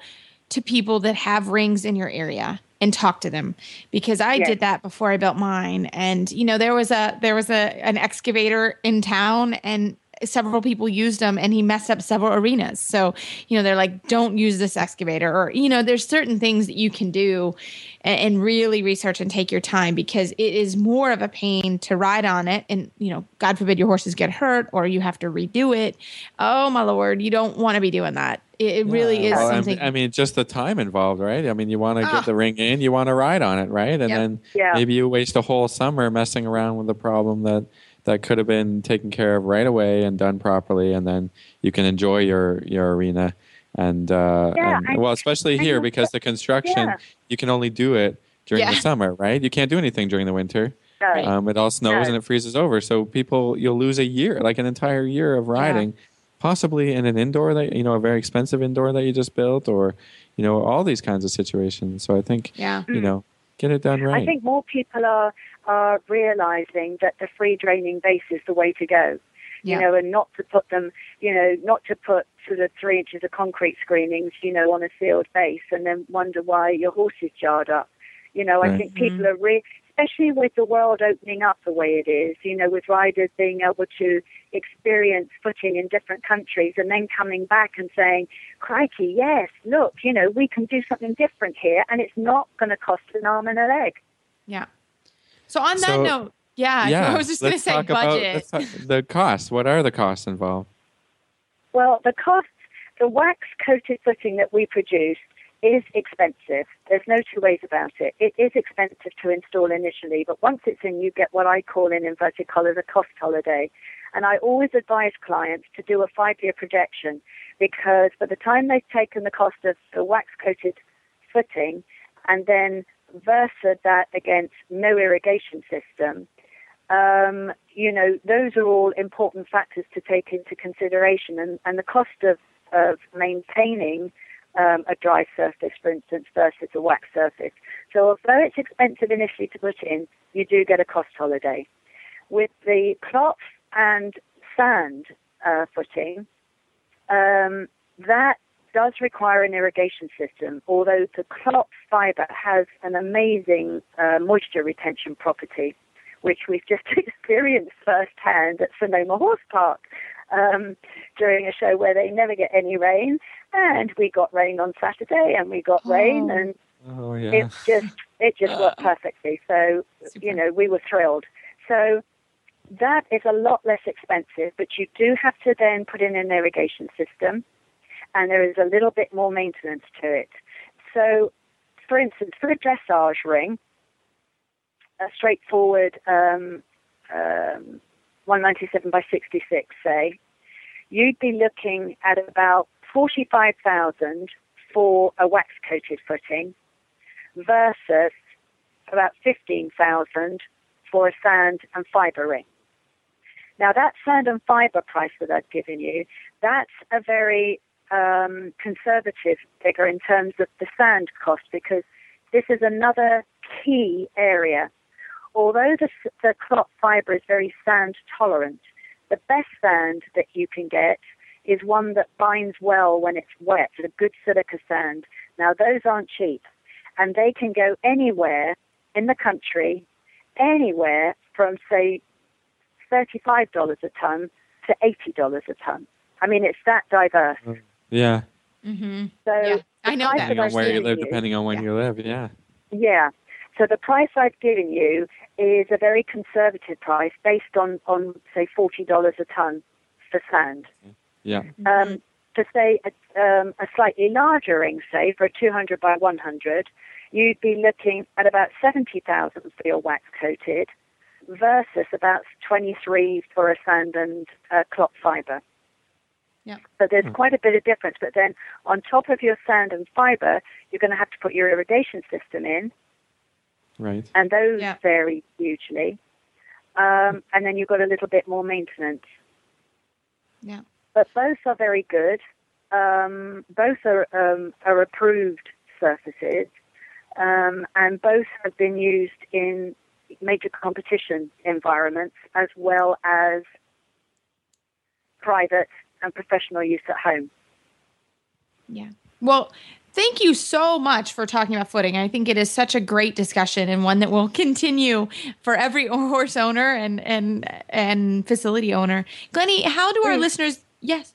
[SPEAKER 3] to people that have rings in your area and talk to them because I
[SPEAKER 5] Yes.
[SPEAKER 3] did that before I built mine. And you know, there was a there was a an excavator in town, and several people used them, and he messed up several arenas. So you know, they're like, don't use this excavator, or you know, there's certain things that you can do and, and really research and take your time because it is more of a pain to ride on it and you know god forbid your horses get hurt or you have to redo it oh my lord you don't want to be doing that it, it really is
[SPEAKER 2] Well, I
[SPEAKER 3] something
[SPEAKER 2] mean- I mean, just the time involved, right? I mean, you want to
[SPEAKER 3] Ah.
[SPEAKER 2] get the ring in, you want to ride on it, right? And
[SPEAKER 3] Yep.
[SPEAKER 2] then
[SPEAKER 5] Yeah.
[SPEAKER 2] maybe you waste a whole summer messing around with a problem that that could have been taken care of right away and done properly, and then you can enjoy your your arena. And, uh,
[SPEAKER 5] Yeah,
[SPEAKER 2] and
[SPEAKER 5] and-
[SPEAKER 2] well, especially
[SPEAKER 5] and
[SPEAKER 2] here
[SPEAKER 5] you-
[SPEAKER 2] because the construction,
[SPEAKER 5] Yeah.
[SPEAKER 2] you can only do it during
[SPEAKER 3] Yeah.
[SPEAKER 2] the summer, right? You can't do anything during the winter.
[SPEAKER 5] no.
[SPEAKER 2] Um, it all snows
[SPEAKER 5] No.
[SPEAKER 2] and it freezes over. So people, you'll lose a year, like an entire year of riding, possibly in an indoor that you know, a very expensive indoor that you just built, or you know, all these kinds of situations. So I think
[SPEAKER 3] yeah
[SPEAKER 2] you know, get it done right.
[SPEAKER 5] I think more people are are realizing that the free draining base is the way to go.
[SPEAKER 3] Yeah.
[SPEAKER 5] You know, and not to put them, you know, not to put sort of three inches of concrete screenings, you know, on a sealed base and then wonder why your horse is jarred up. You know, I think people mm. are re- especially with the world opening up the way it is, you know, with riders being able to experience footing in different countries and then coming back and saying, crikey, yes, look, you know, we can do something different here and it's not going to cost an arm and a leg.
[SPEAKER 3] yeah so on that
[SPEAKER 2] So-
[SPEAKER 3] note yeah, [LAUGHS]
[SPEAKER 2] yeah,
[SPEAKER 3] i was just going to say
[SPEAKER 2] talk about
[SPEAKER 3] budget
[SPEAKER 2] let's talk, the costs. What are the costs involved?
[SPEAKER 5] Well, the costs, the wax coated footing that we produce is expensive. There's no two ways about it. It is expensive to install initially, but once it's in, you get what I call in inverted commas a cost holiday. And I always advise clients to do a five year projection because by the time they've taken the cost of the wax coated footing and then versa that against no irrigation system, um, you know, those are all important factors to take into consideration. And, and the cost of, of maintaining um, a dry surface, for instance, versus a wax surface. So although it's expensive initially to put in, you do get a cost holiday. With the Clopf and sand uh, footing, um, that does require an irrigation system, although the Clopf fiber has an amazing uh, moisture retention property, which we've just [LAUGHS] experienced firsthand at Sonoma Horse Park um, during a show where they never get any rain. And we got rain on Saturday, and we got rain,
[SPEAKER 3] Oh.
[SPEAKER 5] and
[SPEAKER 2] Oh yeah.
[SPEAKER 5] it just it just worked perfectly. So you know we were thrilled. So that is a lot less expensive, but you do have to then put in an irrigation system, and there is a little bit more maintenance to it. So, for instance, for a dressage ring, a straightforward um, um, 197 by 66, say, you'd be looking at about 45,000 for a wax coated footing versus about 15,000 for a sand and fiber ring. Now that sand and fiber price that I've given you, that's a very um, conservative figure in terms of the sand cost because this is another key area. Although the, the Clopf fiber is very sand tolerant, the best sand that you can get is one that binds well when it's wet, a good silica sand. Now, those aren't cheap, and they can go anywhere in the country, anywhere from, say, $35 a ton to $80 a ton. I mean, it's that diverse.
[SPEAKER 2] Yeah.
[SPEAKER 3] Mm-hmm.
[SPEAKER 5] So
[SPEAKER 3] Yeah, I know that.
[SPEAKER 5] that
[SPEAKER 2] Depending on
[SPEAKER 5] I've
[SPEAKER 2] where you live, depending on when you live. Yeah.
[SPEAKER 5] Yeah. So the price I've given you is a very conservative price based on, on say, $40 a ton for sand.
[SPEAKER 2] Yeah.
[SPEAKER 5] Um, for say a, um, a slightly larger ring, say for a 200 by 100, you'd be looking at about 70,000 for your wax coated versus about 23 for a sand and uh, Clopf fiber.
[SPEAKER 3] Yeah.
[SPEAKER 5] So there's quite a bit of difference. But then on top of your sand and fiber, you're going to have to put your irrigation system in,
[SPEAKER 2] Right.
[SPEAKER 5] and those
[SPEAKER 3] Yeah.
[SPEAKER 5] vary hugely. Um, and then you've got a little bit more maintenance
[SPEAKER 3] Yeah.
[SPEAKER 5] but both are very good. Um, both are um, are approved surfaces, um, and both have been used in major competition environments as well as private and professional use at home.
[SPEAKER 3] Yeah. Well, thank you so much for talking about footing. I think it is such a great discussion and one that will [LAUGHS] continue for every horse owner and and and facility owner. Glynnie, how do our
[SPEAKER 5] Please.
[SPEAKER 3] listeners? Yes.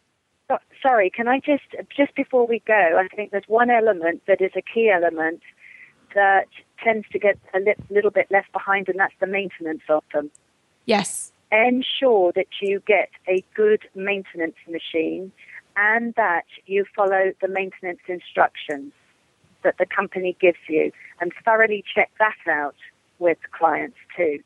[SPEAKER 5] So- Sorry, can I just just before we go? I think there's one element that is a key element that tends to get a li- little bit left behind, and that's the maintenance of them.
[SPEAKER 3] Yes.
[SPEAKER 5] ensure that you get a good maintenance machine and that you follow the maintenance instructions that the company gives you and thoroughly check that out with clients too.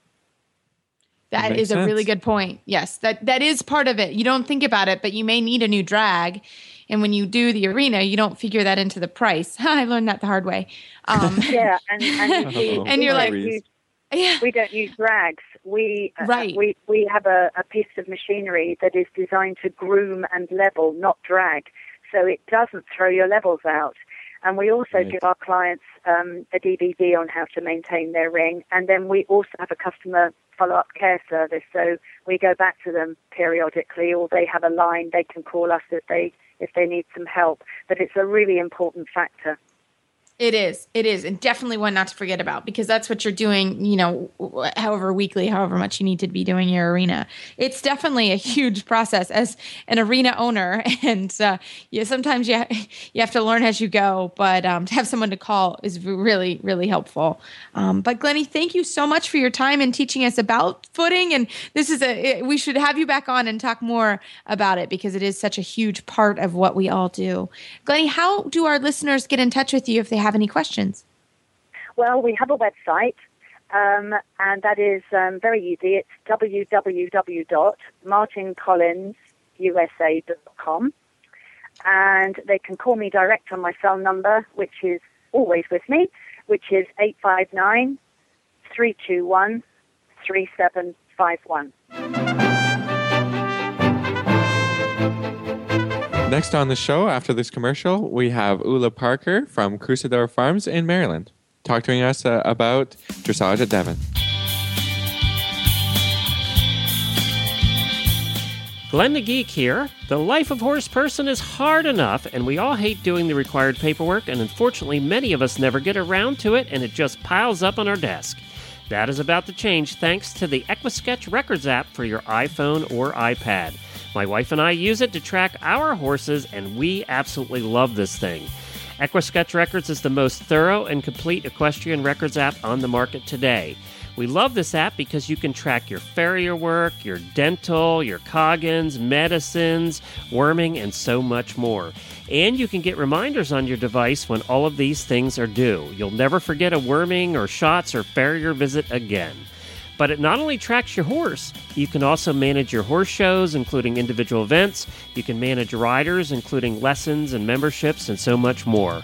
[SPEAKER 3] That
[SPEAKER 2] Makes
[SPEAKER 3] is a really good point. Yes, that that is part of it. You don't think about it, but you may need a new drag, and when you do the arena, you don't figure that into the price. [LAUGHS] I learned that the hard way. Um,
[SPEAKER 5] Yeah, and, and,
[SPEAKER 2] oh, [LAUGHS]
[SPEAKER 3] and you're like-
[SPEAKER 5] use-
[SPEAKER 3] yeah,
[SPEAKER 5] we don't use rags. We uh, we we have a, a piece of machinery that is designed to groom and level, not drag, so it doesn't throw your levels out. And we also
[SPEAKER 2] Right.
[SPEAKER 5] give our clients um, a DVD on how to maintain their ring, and then we also have a customer follow-up care service. So we go back to them periodically, or they have a line they can call us if they if they need some help. But it's a really important factor.
[SPEAKER 3] It is. It is. And definitely one not to forget about because that's what you're doing, you know, however weekly, however much you need to be doing your arena. It's definitely a huge process as an arena owner. [LAUGHS] And uh, yeah, sometimes you, you have to learn as you go, but um, to have someone to call is really, really helpful. Um, but Glynnie, thank you so much for your time and teaching us about footing. And this is a, we should have you back on and talk more about it because it is such a huge part of what we all do. Glynnie, how do our listeners get in touch with you if they have any questions?
[SPEAKER 5] Well, we have a website, um, and that is um, very easy. It's www.martincollinsusa.com. And they can call me direct on my cell number, which is always with me, which is 859 321 3751.
[SPEAKER 2] Next on the show, after this commercial, we have Ulla Parker from Crosiadore Farms in Maryland talking to us uh, about dressage at Devon.
[SPEAKER 1] Glenn the Geek here. The life of horse person is hard enough, and we all hate doing the required paperwork, and unfortunately, many of us never get around to it, and it just piles up on our desk. That is about to change thanks to the EquiSketch Records app for your iPhone or iPad. My wife and I use it to track our horses, and we absolutely love this thing. EquiSketch Records is the most thorough and complete equestrian records app on the market today. We love this app because you can track your farrier work, your dental, your coggins, medicines, worming, and so much more. And you can get reminders on your device when all of these things are due. You'll never forget a worming or shots or farrier visit again. But it not only tracks your horse, you can also manage your horse shows, including individual events. You can manage riders, including lessons and memberships, and so much more.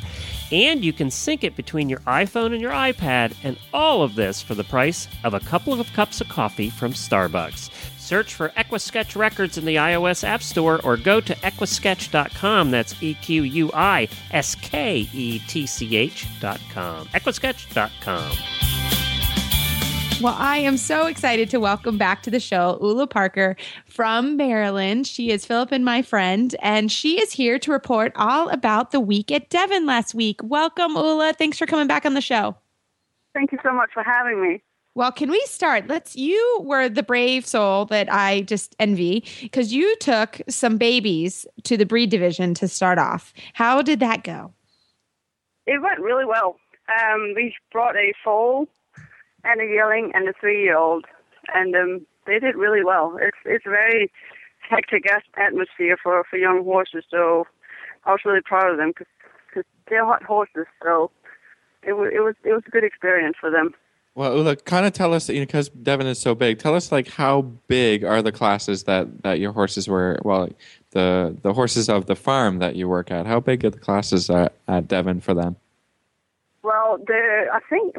[SPEAKER 1] And you can sync it between your iPhone and your iPad, and all of this for the price of a couple of cups of coffee from Starbucks. Search for Equisketch Records in the iOS App Store or go to equisketch.com. That's E Q U I S K E T C H.com. Equisketch.com.
[SPEAKER 3] Well, I am so excited to welcome back to the show Ulla Parker from Maryland. She is Philip and my friend, and she is here to report all about the week at Devon last week. Welcome, Ulla. Thanks for coming back on the show.
[SPEAKER 6] Thank you so much for having me.
[SPEAKER 3] Well, can we start? Let's. You were the brave soul that I just envy because you took some babies to the breed division to start off. How did that go?
[SPEAKER 6] It went really well. Um, we brought a foal and a yearling and a three-year-old, and um, they did really well. It's it's a very hectic atmosphere for for young horses, so I was really proud of them because they're hot horses. So it was it was it was a good experience for them.
[SPEAKER 2] Well, Ulla, kind of tell us, you know, because Devon is so big. Tell us, like, how big are the classes that, that your horses were? Well, the the horses of the farm that you work at. How big are the classes at, at Devon for them?
[SPEAKER 6] Well, the I think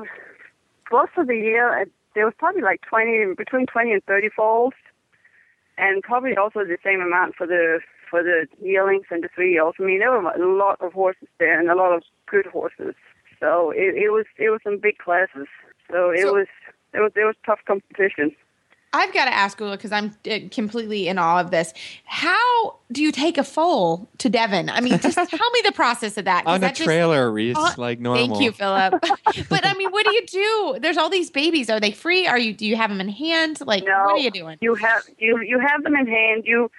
[SPEAKER 6] most of the year there was probably like twenty between twenty and thirty foals, and probably also the same amount for the for the yearlings and the three year olds. I mean, there were a lot of horses there and a lot of good horses. So it, it was it was some big classes. So it
[SPEAKER 3] So-
[SPEAKER 6] was it was it was tough competition.
[SPEAKER 3] I've got to ask Ulla because I'm uh, completely in awe of this. How do you take a foal to Devon? I mean, just [LAUGHS] tell me the process of that. 'cause
[SPEAKER 2] On a
[SPEAKER 3] that just-
[SPEAKER 2] trailer, Reese,
[SPEAKER 3] Oh,
[SPEAKER 2] like normal.
[SPEAKER 3] Thank you, Philip. [LAUGHS] but I mean, what do you do? There's all these babies. Are they free? Are you? Do you have them in hand? Like,
[SPEAKER 6] No,
[SPEAKER 3] what are you doing?
[SPEAKER 6] You have you you have them in hand. You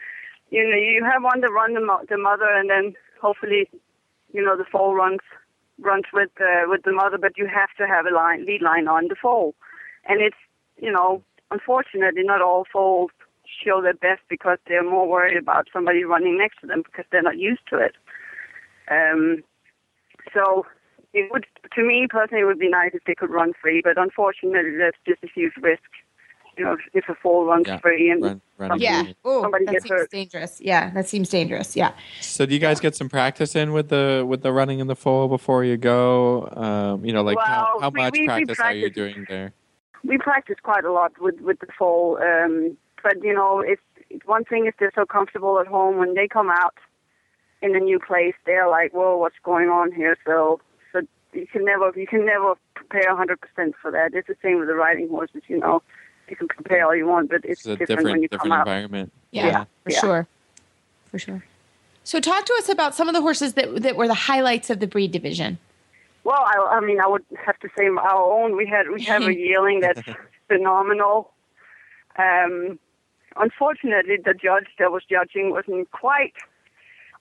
[SPEAKER 6] you know you have one to run the mo- the mother, and then hopefully, you know the foal runs runs with uh, with the mother. But you have to have a line lead line on the foal, and it's you know unfortunately not all foals show their best because they're more worried about somebody running next to them because they're not used to it. Um, so it would to me personally it would be nice if they could run free, but unfortunately that's just a huge risk. You know, if, if a foal runs
[SPEAKER 2] Yeah,
[SPEAKER 6] free and
[SPEAKER 2] Run, run
[SPEAKER 3] Yeah.
[SPEAKER 2] free.
[SPEAKER 3] Oh,
[SPEAKER 6] Somebody
[SPEAKER 3] that
[SPEAKER 6] gets
[SPEAKER 3] seems
[SPEAKER 6] hurt.
[SPEAKER 3] dangerous. Yeah, that seems dangerous. Yeah.
[SPEAKER 2] So, do you guys get some practice in with the with the running in the foal before you go? Um, you know, like how,
[SPEAKER 6] Well,
[SPEAKER 2] how
[SPEAKER 6] we-
[SPEAKER 2] much
[SPEAKER 6] we- we
[SPEAKER 2] practice are you doing there?
[SPEAKER 6] We practice quite a lot with with the foal. Um, but you know, it's it's one thing if they're so comfortable at home when they come out in a new place, they're like, "Whoa, what's going on here?" So so you can never you can never prepare hundred percent for that. It's the same with the riding horses. You know, you can prepare all you want, but it's,
[SPEAKER 2] It's a
[SPEAKER 6] different,
[SPEAKER 2] different
[SPEAKER 6] when you
[SPEAKER 2] different
[SPEAKER 6] come out.
[SPEAKER 2] environment.
[SPEAKER 3] Yeah, for
[SPEAKER 6] Yeah.
[SPEAKER 3] sure. For sure. So, talk to us about some of the horses that that were the highlights of the breed division.
[SPEAKER 6] Well, I, I mean, I would have to say our own. We had we have a [LAUGHS] yearling that's phenomenal. Um, unfortunately, the judge that was judging wasn't quite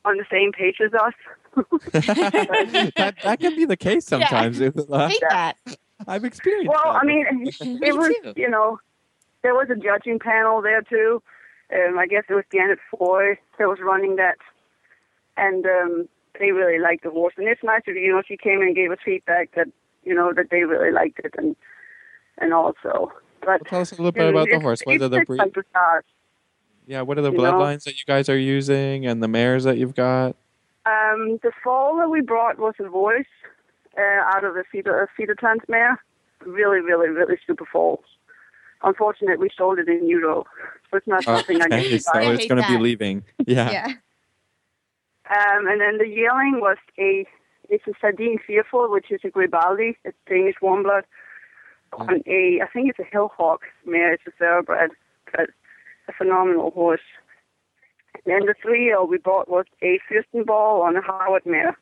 [SPEAKER 6] on the same page as us. [LAUGHS]
[SPEAKER 2] that that can be the case sometimes.
[SPEAKER 3] I hate [LAUGHS] that.
[SPEAKER 2] I've experienced.
[SPEAKER 6] Well,
[SPEAKER 2] that
[SPEAKER 6] I mean,
[SPEAKER 3] Me
[SPEAKER 6] it was
[SPEAKER 3] too.
[SPEAKER 6] you know there was a judging panel there too. Um, I guess it was Janet Foy that was running that, and um, they really liked the horse. And it's nice that you know she came and gave us feedback that you know that they really liked it and and also. But
[SPEAKER 2] Tell us a little bit about the horse. What are the breed?
[SPEAKER 6] different to start.
[SPEAKER 2] Yeah, what are the bloodlines that you guys are using and the mares that you've got?
[SPEAKER 6] Um, the foal that we brought was a voice uh, out of a feeder, a feeder mare. Really, really, really super foal. Unfortunately, we sold it in utero, so it's not something I
[SPEAKER 2] Okay,
[SPEAKER 6] can
[SPEAKER 2] so
[SPEAKER 6] buy.
[SPEAKER 3] I
[SPEAKER 2] it's going to be leaving. Yeah. [LAUGHS]
[SPEAKER 3] Yeah.
[SPEAKER 6] Um, and then the yearling was a it's a Sardine Fearful, which is a Gribaldi, a Danish warm blood. On a I think it's a Hill Hawk mare. It's a thoroughbred, but a phenomenal horse. And then the three year old we bought was a Fürstenball on a Howard mare.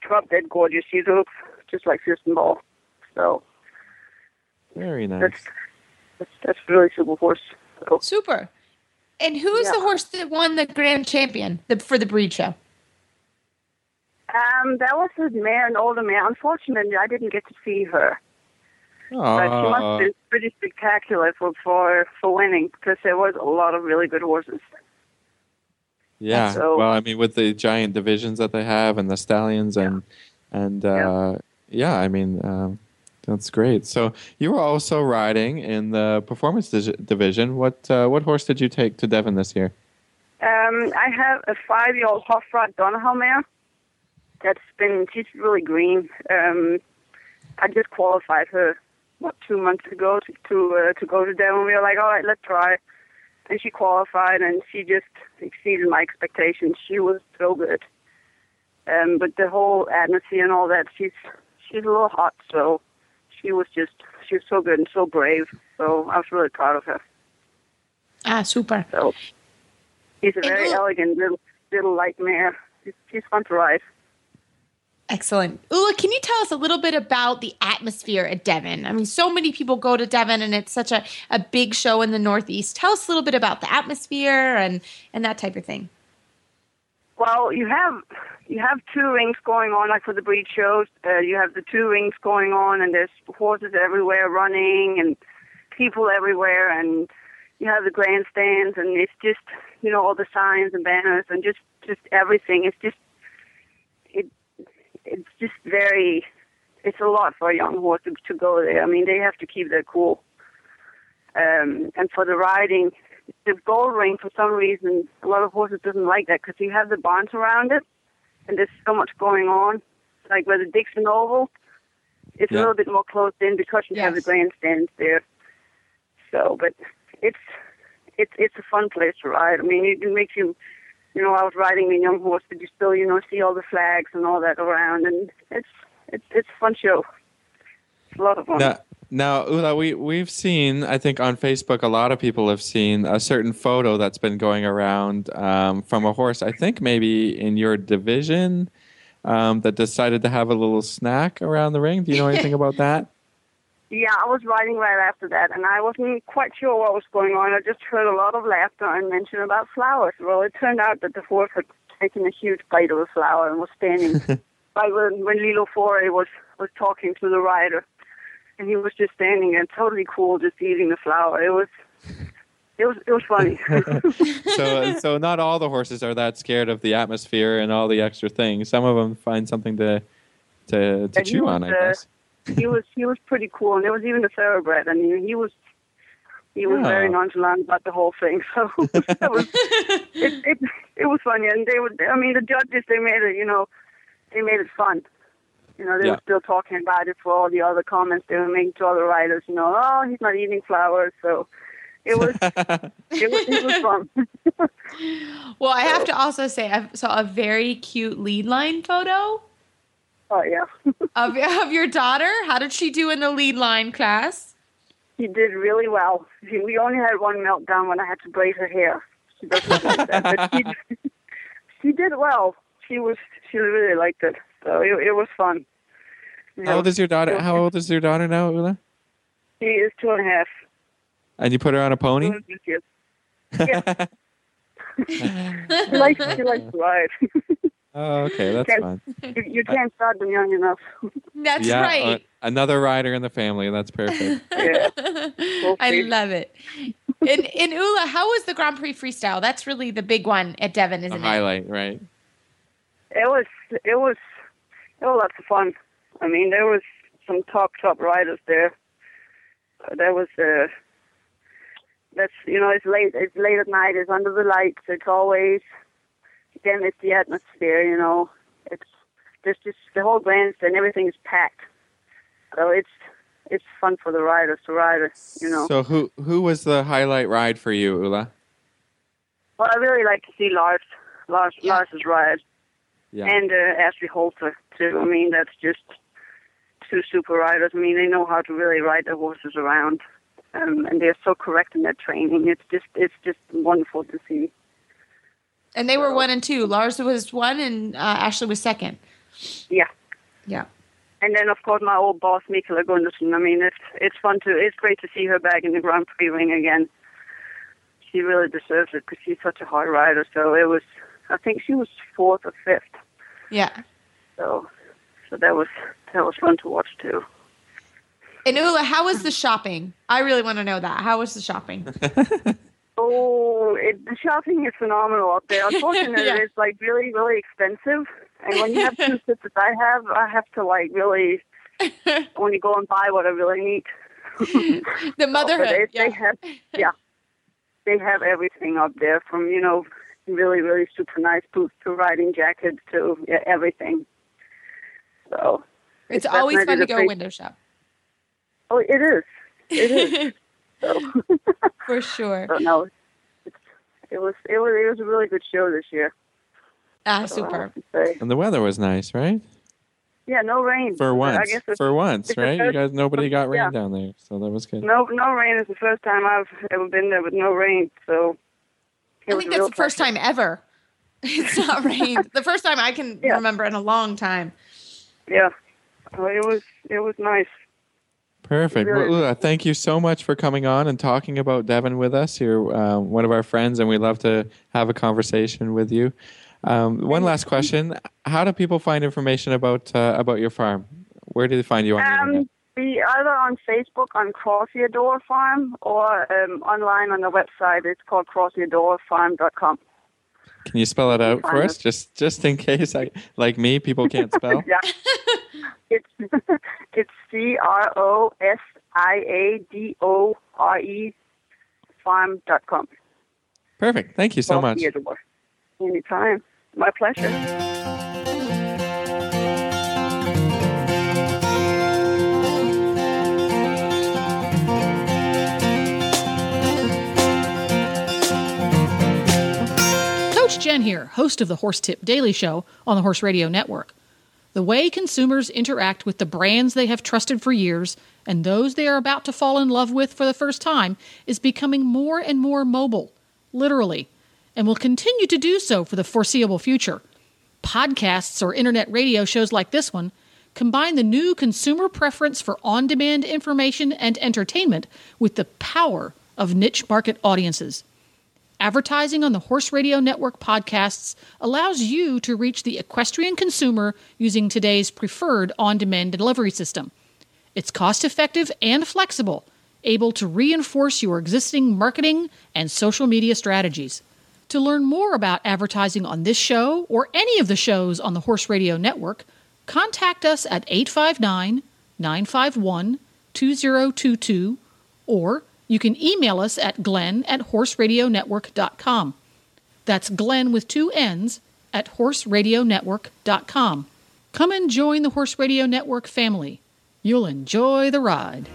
[SPEAKER 6] Drop dead gorgeous. She looks just like Fürstenball. So
[SPEAKER 2] Very nice.
[SPEAKER 6] that's that's, that's really super horse. So,
[SPEAKER 3] Super. And who's
[SPEAKER 6] Yeah.
[SPEAKER 3] the horse that won the grand champion the, for the breed show?
[SPEAKER 6] um, that was a mare, an older mare. Unfortunately, I didn't get to see her. But she must
[SPEAKER 2] Aw.
[SPEAKER 6] have been pretty spectacular for, for for winning because there was a lot of really good horses.
[SPEAKER 2] Yeah.
[SPEAKER 6] So-
[SPEAKER 2] well, I mean, with the giant divisions that they have and the stallions and and uh, yeah, I mean, um, that's great. So you were also riding in the performance di- division. What uh, what horse did you take to Devon this year?
[SPEAKER 6] Um, I have a five-year-old Hofrat Donahoe mare. That's been she's really green. Um, I just qualified her what two months ago to to, uh, to go to Devon. We were like, all right, let's try. and she qualified, and she just exceeded my expectations. She was so good. Um, but the whole atmosphere and all that, she's she's a little hot, so she was just she was so good and so brave. So I was really proud of her.
[SPEAKER 3] Ah, super.
[SPEAKER 6] So she's a very elegant little little light mare. She's, she's fun to ride.
[SPEAKER 3] Excellent. Ulla, can you tell us a little bit about the atmosphere at Devon? I mean, so many people go to Devon and it's such a, a big show in the Northeast. Tell us a little bit about the atmosphere and, and that type of thing.
[SPEAKER 6] Well, you have you have two rings going on, like for the breed shows. Uh, you have the two rings going on, and there's horses everywhere running, and people everywhere, and you have the grandstands, and it's just you know all the signs and banners, and just just everything. It's just it it's just very it's a lot for a young horse to, to go there. I mean, they have to keep their cool. Um, and for the riding, the gold ring for some reason. A lot of horses doesn't like that because you have the barns around it and there's so much going on. Like where the dixon oval it's
[SPEAKER 2] Yeah.
[SPEAKER 6] a little bit more closed in because you have the grandstands there. So but it's it's it's a fun place to ride. I mean it, it makes you you know i was riding a young horse but you still you know see all the flags and all that around and it's it's it's a fun show. It's a lot of fun.
[SPEAKER 2] Now, now, Ulla, we we've seen. I think on Facebook, a lot of people have seen a certain photo that's been going around um, from a horse. I think maybe in your division um, that decided to have a little snack around the ring. Do you know anything [LAUGHS] about that?
[SPEAKER 6] Yeah, I was riding right after that, and I wasn't quite sure what was going on. I just heard a lot of laughter and mention about flowers. Well, it turned out that the horse had taken a huge bite of a flower and was standing [LAUGHS] right when, when Lilo Fore was was talking to the rider, and he was just standing there, totally cool, just eating the flower. It was. It was it was funny. [LAUGHS]
[SPEAKER 2] so, so not all the horses are that scared of the atmosphere and all the extra things. Some of them find something to to, to chew
[SPEAKER 6] was,
[SPEAKER 2] on. I
[SPEAKER 6] uh,
[SPEAKER 2] guess.
[SPEAKER 6] he was he was pretty cool, and there was even a thoroughbred, and he, he was he was
[SPEAKER 2] Oh.
[SPEAKER 6] very nonchalant about the whole thing. [LAUGHS] So it was it, it. It was funny, and they would. I mean, the judges they made it. You know, they made it fun. You know, they
[SPEAKER 2] Yeah.
[SPEAKER 6] were still talking about it for all the other comments they were making to other writers. You know, oh, he's not eating flowers, so. It was [LAUGHS] it was it was fun. [LAUGHS]
[SPEAKER 3] Well, I have to also say, I saw a very cute lead line photo
[SPEAKER 6] oh yeah, [LAUGHS]
[SPEAKER 3] of, of your daughter. How did she do in the lead line class?
[SPEAKER 6] he did really well. She, we only had one meltdown when I had to braid her hair. She doesn't like that, but she, she did well. She was she really liked it, so it, it was fun. You
[SPEAKER 2] How
[SPEAKER 6] know,
[SPEAKER 2] old is your daughter? How old is your daughter now, Ulla?
[SPEAKER 6] She is two and a half.
[SPEAKER 2] And you put her on a pony?
[SPEAKER 6] Two and a half years. [LAUGHS] She likes she likes to ride. [LAUGHS]
[SPEAKER 2] Oh, okay, that's
[SPEAKER 6] Can't-
[SPEAKER 2] fun.
[SPEAKER 6] you, you can't start them young enough.
[SPEAKER 3] That's
[SPEAKER 2] yeah,
[SPEAKER 3] right.
[SPEAKER 2] uh, another rider in the family. That's perfect. [LAUGHS]
[SPEAKER 6] yeah.
[SPEAKER 3] I love it. In in Ulla, how was the Grand Prix freestyle? That's really the big one at Devon, isn't it?
[SPEAKER 2] highlight, right?
[SPEAKER 6] It was it was it was lots of fun. I mean, there was some top top riders there. Uh, There was uh, that's you know it's late it's late at night. It's under the lights. It's always again it's the atmosphere. You know, it's there's just the whole grandstand. Everything is packed. So it's it's fun for the riders to ride it. You know.
[SPEAKER 2] So who who was the highlight ride for you, Ulla?
[SPEAKER 6] well, I really like to see Lars Lars
[SPEAKER 3] Yeah.
[SPEAKER 6] Lars's ride.
[SPEAKER 2] Yeah.
[SPEAKER 6] and uh, Ashley Holzer too. I mean, that's just two super riders. I mean, they know how to really ride their horses around, um, and they're so correct in their training. It's just it's just wonderful to see.
[SPEAKER 3] And they were one and two. Lars was one, and uh, Ashley was second.
[SPEAKER 6] Yeah,
[SPEAKER 3] Yeah.
[SPEAKER 6] and then of course my old boss Mikala Gundersen. I mean, it's it's fun to it's great to see her back in the Grand Prix ring again. She really deserves it because she's such a hard rider. So it was, I think she was fourth or fifth.
[SPEAKER 3] Yeah.
[SPEAKER 6] So, so that was that was fun to watch too.
[SPEAKER 3] And Ulla, how was the shopping? I really want to know that. How was the shopping? [LAUGHS]
[SPEAKER 6] Oh, it, the shopping is phenomenal up there. [LAUGHS] Unfortunately,
[SPEAKER 3] Yeah.
[SPEAKER 6] it's like really, really expensive. And when you have two [LAUGHS] sets that I have, I have to like really only go and buy what I really need.
[SPEAKER 3] The oh,
[SPEAKER 6] But
[SPEAKER 3] motherhood.
[SPEAKER 6] they,
[SPEAKER 3] yeah.
[SPEAKER 6] they have, yeah, they have everything up there from you know really, really super nice boots to riding jackets to yeah, everything. So,
[SPEAKER 3] it's
[SPEAKER 6] it's
[SPEAKER 3] always fun to go window shop.
[SPEAKER 6] oh, it is, it is. [LAUGHS] So, [LAUGHS]
[SPEAKER 3] For sure.
[SPEAKER 6] so no, it was it was it was a really good show this year.
[SPEAKER 3] Ah,
[SPEAKER 6] so
[SPEAKER 3] super.
[SPEAKER 6] have to say.
[SPEAKER 2] And the weather was nice, right?
[SPEAKER 6] Yeah, no rain
[SPEAKER 2] For once.
[SPEAKER 6] I guess
[SPEAKER 2] For once,
[SPEAKER 6] it's the
[SPEAKER 2] right? You guys, nobody got rain
[SPEAKER 6] yeah.
[SPEAKER 2] down there, so that was good.
[SPEAKER 6] no no rain is the first time I've ever been there with no rain. So
[SPEAKER 3] I think that's
[SPEAKER 6] real
[SPEAKER 3] the first time ever. [LAUGHS] It's not rained. the first time I can
[SPEAKER 6] Yeah.
[SPEAKER 3] remember in a long time.
[SPEAKER 6] Yeah, Well, it was it was nice.
[SPEAKER 2] Perfect. Well, Lula, thank you so much for coming on and talking about Devon with us. You're uh, one of our friends, and we'd love to have a conversation with you. Um, one last question: How do people find information about uh, about your farm? Where do they find you on the internet?
[SPEAKER 6] Um, be either on Facebook on Door Farm or um, online on the website. It's called crosiadorefarm.com.
[SPEAKER 2] Can you spell it out for us, just just in case, I, like me, people can't [LAUGHS] spell?
[SPEAKER 6] Yeah. it's [LAUGHS] it's C R O S I A D O R E farm.com.
[SPEAKER 2] Perfect. Thank you so much.
[SPEAKER 6] Anytime. My pleasure.
[SPEAKER 4] Here, host of the Horse Tip Daily Show on the Horse Radio Network. The way consumers interact with the brands they have trusted for years and those they are about to fall in love with for the first time is becoming more and more mobile, literally, and will continue to do so for the foreseeable future. Podcasts or internet radio shows like this one combine the new consumer preference for on demand information and entertainment with the power of niche market audiences. Advertising on the Horse Radio Network podcasts allows you to reach the equestrian consumer using today's preferred on demand delivery system. It's cost effective and flexible, able to reinforce your existing marketing and social media strategies. To learn more about advertising on this show or any of the shows on the Horse Radio Network, contact us at 859 951 2022 or you can email us at glenn at horseradionetwork.com. That's Glenn with two N's at horseradionetwork.com. Come and join the Horse Radio Network family. You'll enjoy the ride.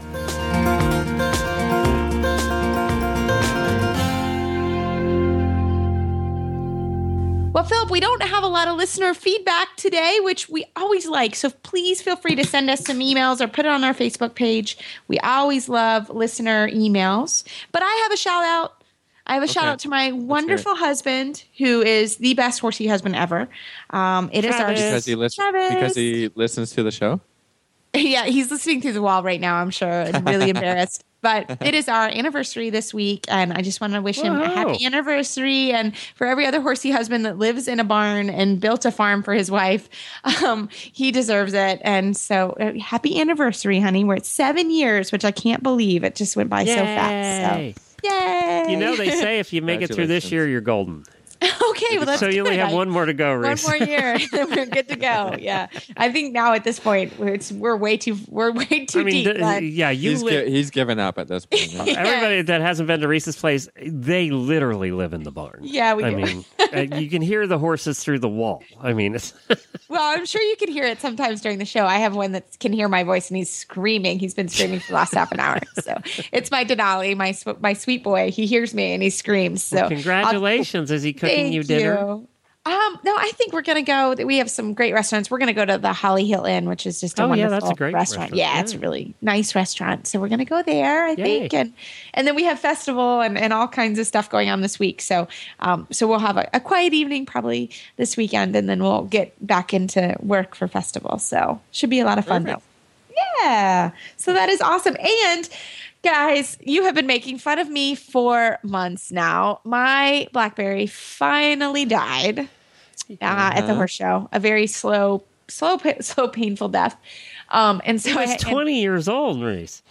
[SPEAKER 3] Well, Philip, we don't have a lot of listener feedback today, which we always like. So please feel free to send us some emails or put it on our Facebook page. We always love listener emails. But I have a shout out. I have a shout out to my wonderful husband, who is the best horsey husband ever. Um, it is
[SPEAKER 1] Travis.
[SPEAKER 3] our
[SPEAKER 2] Because he.
[SPEAKER 3] Travis.
[SPEAKER 2] Because he listens to the show. [LAUGHS]
[SPEAKER 3] yeah, he's listening through the wall right now, I'm sure, and really [LAUGHS] embarrassed. But [LAUGHS] it is our anniversary this week, and I just want to wish him a happy anniversary. And for every other horsey husband that lives in a barn and built a farm for his wife, [LAUGHS] um, he deserves it. And so, uh, happy anniversary, honey. We're at seven years, which I can't believe it just went by so fast.
[SPEAKER 1] Yay.
[SPEAKER 3] So, yay!
[SPEAKER 1] You know, they say if you [LAUGHS] make it through this year, you're golden. [LAUGHS]
[SPEAKER 3] okay, well, that's
[SPEAKER 1] so you only
[SPEAKER 3] good.
[SPEAKER 1] have one more to go,
[SPEAKER 3] one more year, then [LAUGHS] [LAUGHS] we're good to go. Yeah, I think now at this point, we're, it's, we're way too we're way too
[SPEAKER 1] I mean,
[SPEAKER 3] deep.
[SPEAKER 1] th-
[SPEAKER 3] Glenn.
[SPEAKER 1] yeah, you
[SPEAKER 2] He's,
[SPEAKER 1] live.
[SPEAKER 2] gi- he's given up at this point. now.
[SPEAKER 1] Everybody that hasn't been to Reese's place, they literally live in the barn.
[SPEAKER 3] Yeah, we
[SPEAKER 1] I
[SPEAKER 3] do.
[SPEAKER 1] mean, uh, you can hear the horses through the wall. I mean, it's
[SPEAKER 3] Well, I'm sure you can hear it sometimes during the show. I have one that can hear my voice and he's screaming. He's been screaming for the last half an hour. So it's my Denali, my my sweet boy. He hears me and he screams. So
[SPEAKER 1] congratulations. Is he cooking
[SPEAKER 3] Thank
[SPEAKER 1] you dinner?
[SPEAKER 3] you. Um, no, I think we're gonna go. We have some great restaurants. We're gonna go to the Holly Hill Inn, which is just a
[SPEAKER 1] Oh, yeah,
[SPEAKER 3] wonderful
[SPEAKER 1] that's a great
[SPEAKER 3] restaurant.
[SPEAKER 1] restaurant.
[SPEAKER 3] Yeah, it's a really nice restaurant. So we're gonna go there, I
[SPEAKER 1] Yay.
[SPEAKER 3] think, and and then we have festival and, and all kinds of stuff going on this week. So um, so we'll have a, a quiet evening probably this weekend, and then we'll get back into work for festival. So should be a lot of fun
[SPEAKER 2] Perfect.
[SPEAKER 3] though. Yeah. So that is awesome. And guys, you have been making fun of me for months now. My Blackberry finally died uh, at the horse show. A very slow, slow, slow, painful death. Um, and so
[SPEAKER 1] He was
[SPEAKER 3] I, and
[SPEAKER 1] 20 years old, Reese.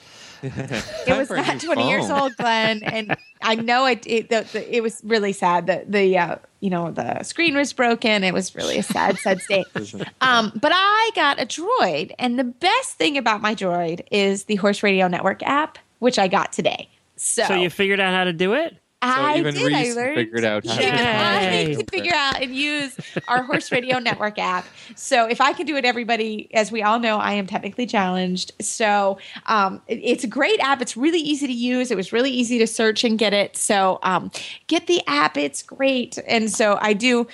[SPEAKER 3] it was not
[SPEAKER 2] new
[SPEAKER 3] 20 years old, Glenn. And I know it, it, the, the, it was really sad that the, uh, you know, the screen was broken. It was really a sad, sad state. [LAUGHS] Um, but I got a droid, and the best thing about my droid is the Horse Radio Network app, which I got today. So,
[SPEAKER 1] So you figured out how to do it?
[SPEAKER 3] I
[SPEAKER 2] even
[SPEAKER 3] did. I learned.
[SPEAKER 2] figured out how to
[SPEAKER 3] Yeah,
[SPEAKER 1] Yay.
[SPEAKER 3] I can figure out and use our Horse Radio [LAUGHS] Network app. So if I can do it, everybody, as we all know, I am technically challenged. So um, it- it's a great app. It's really easy to use. It was really easy to search and get it. So um, get the app. It's great. And so I do.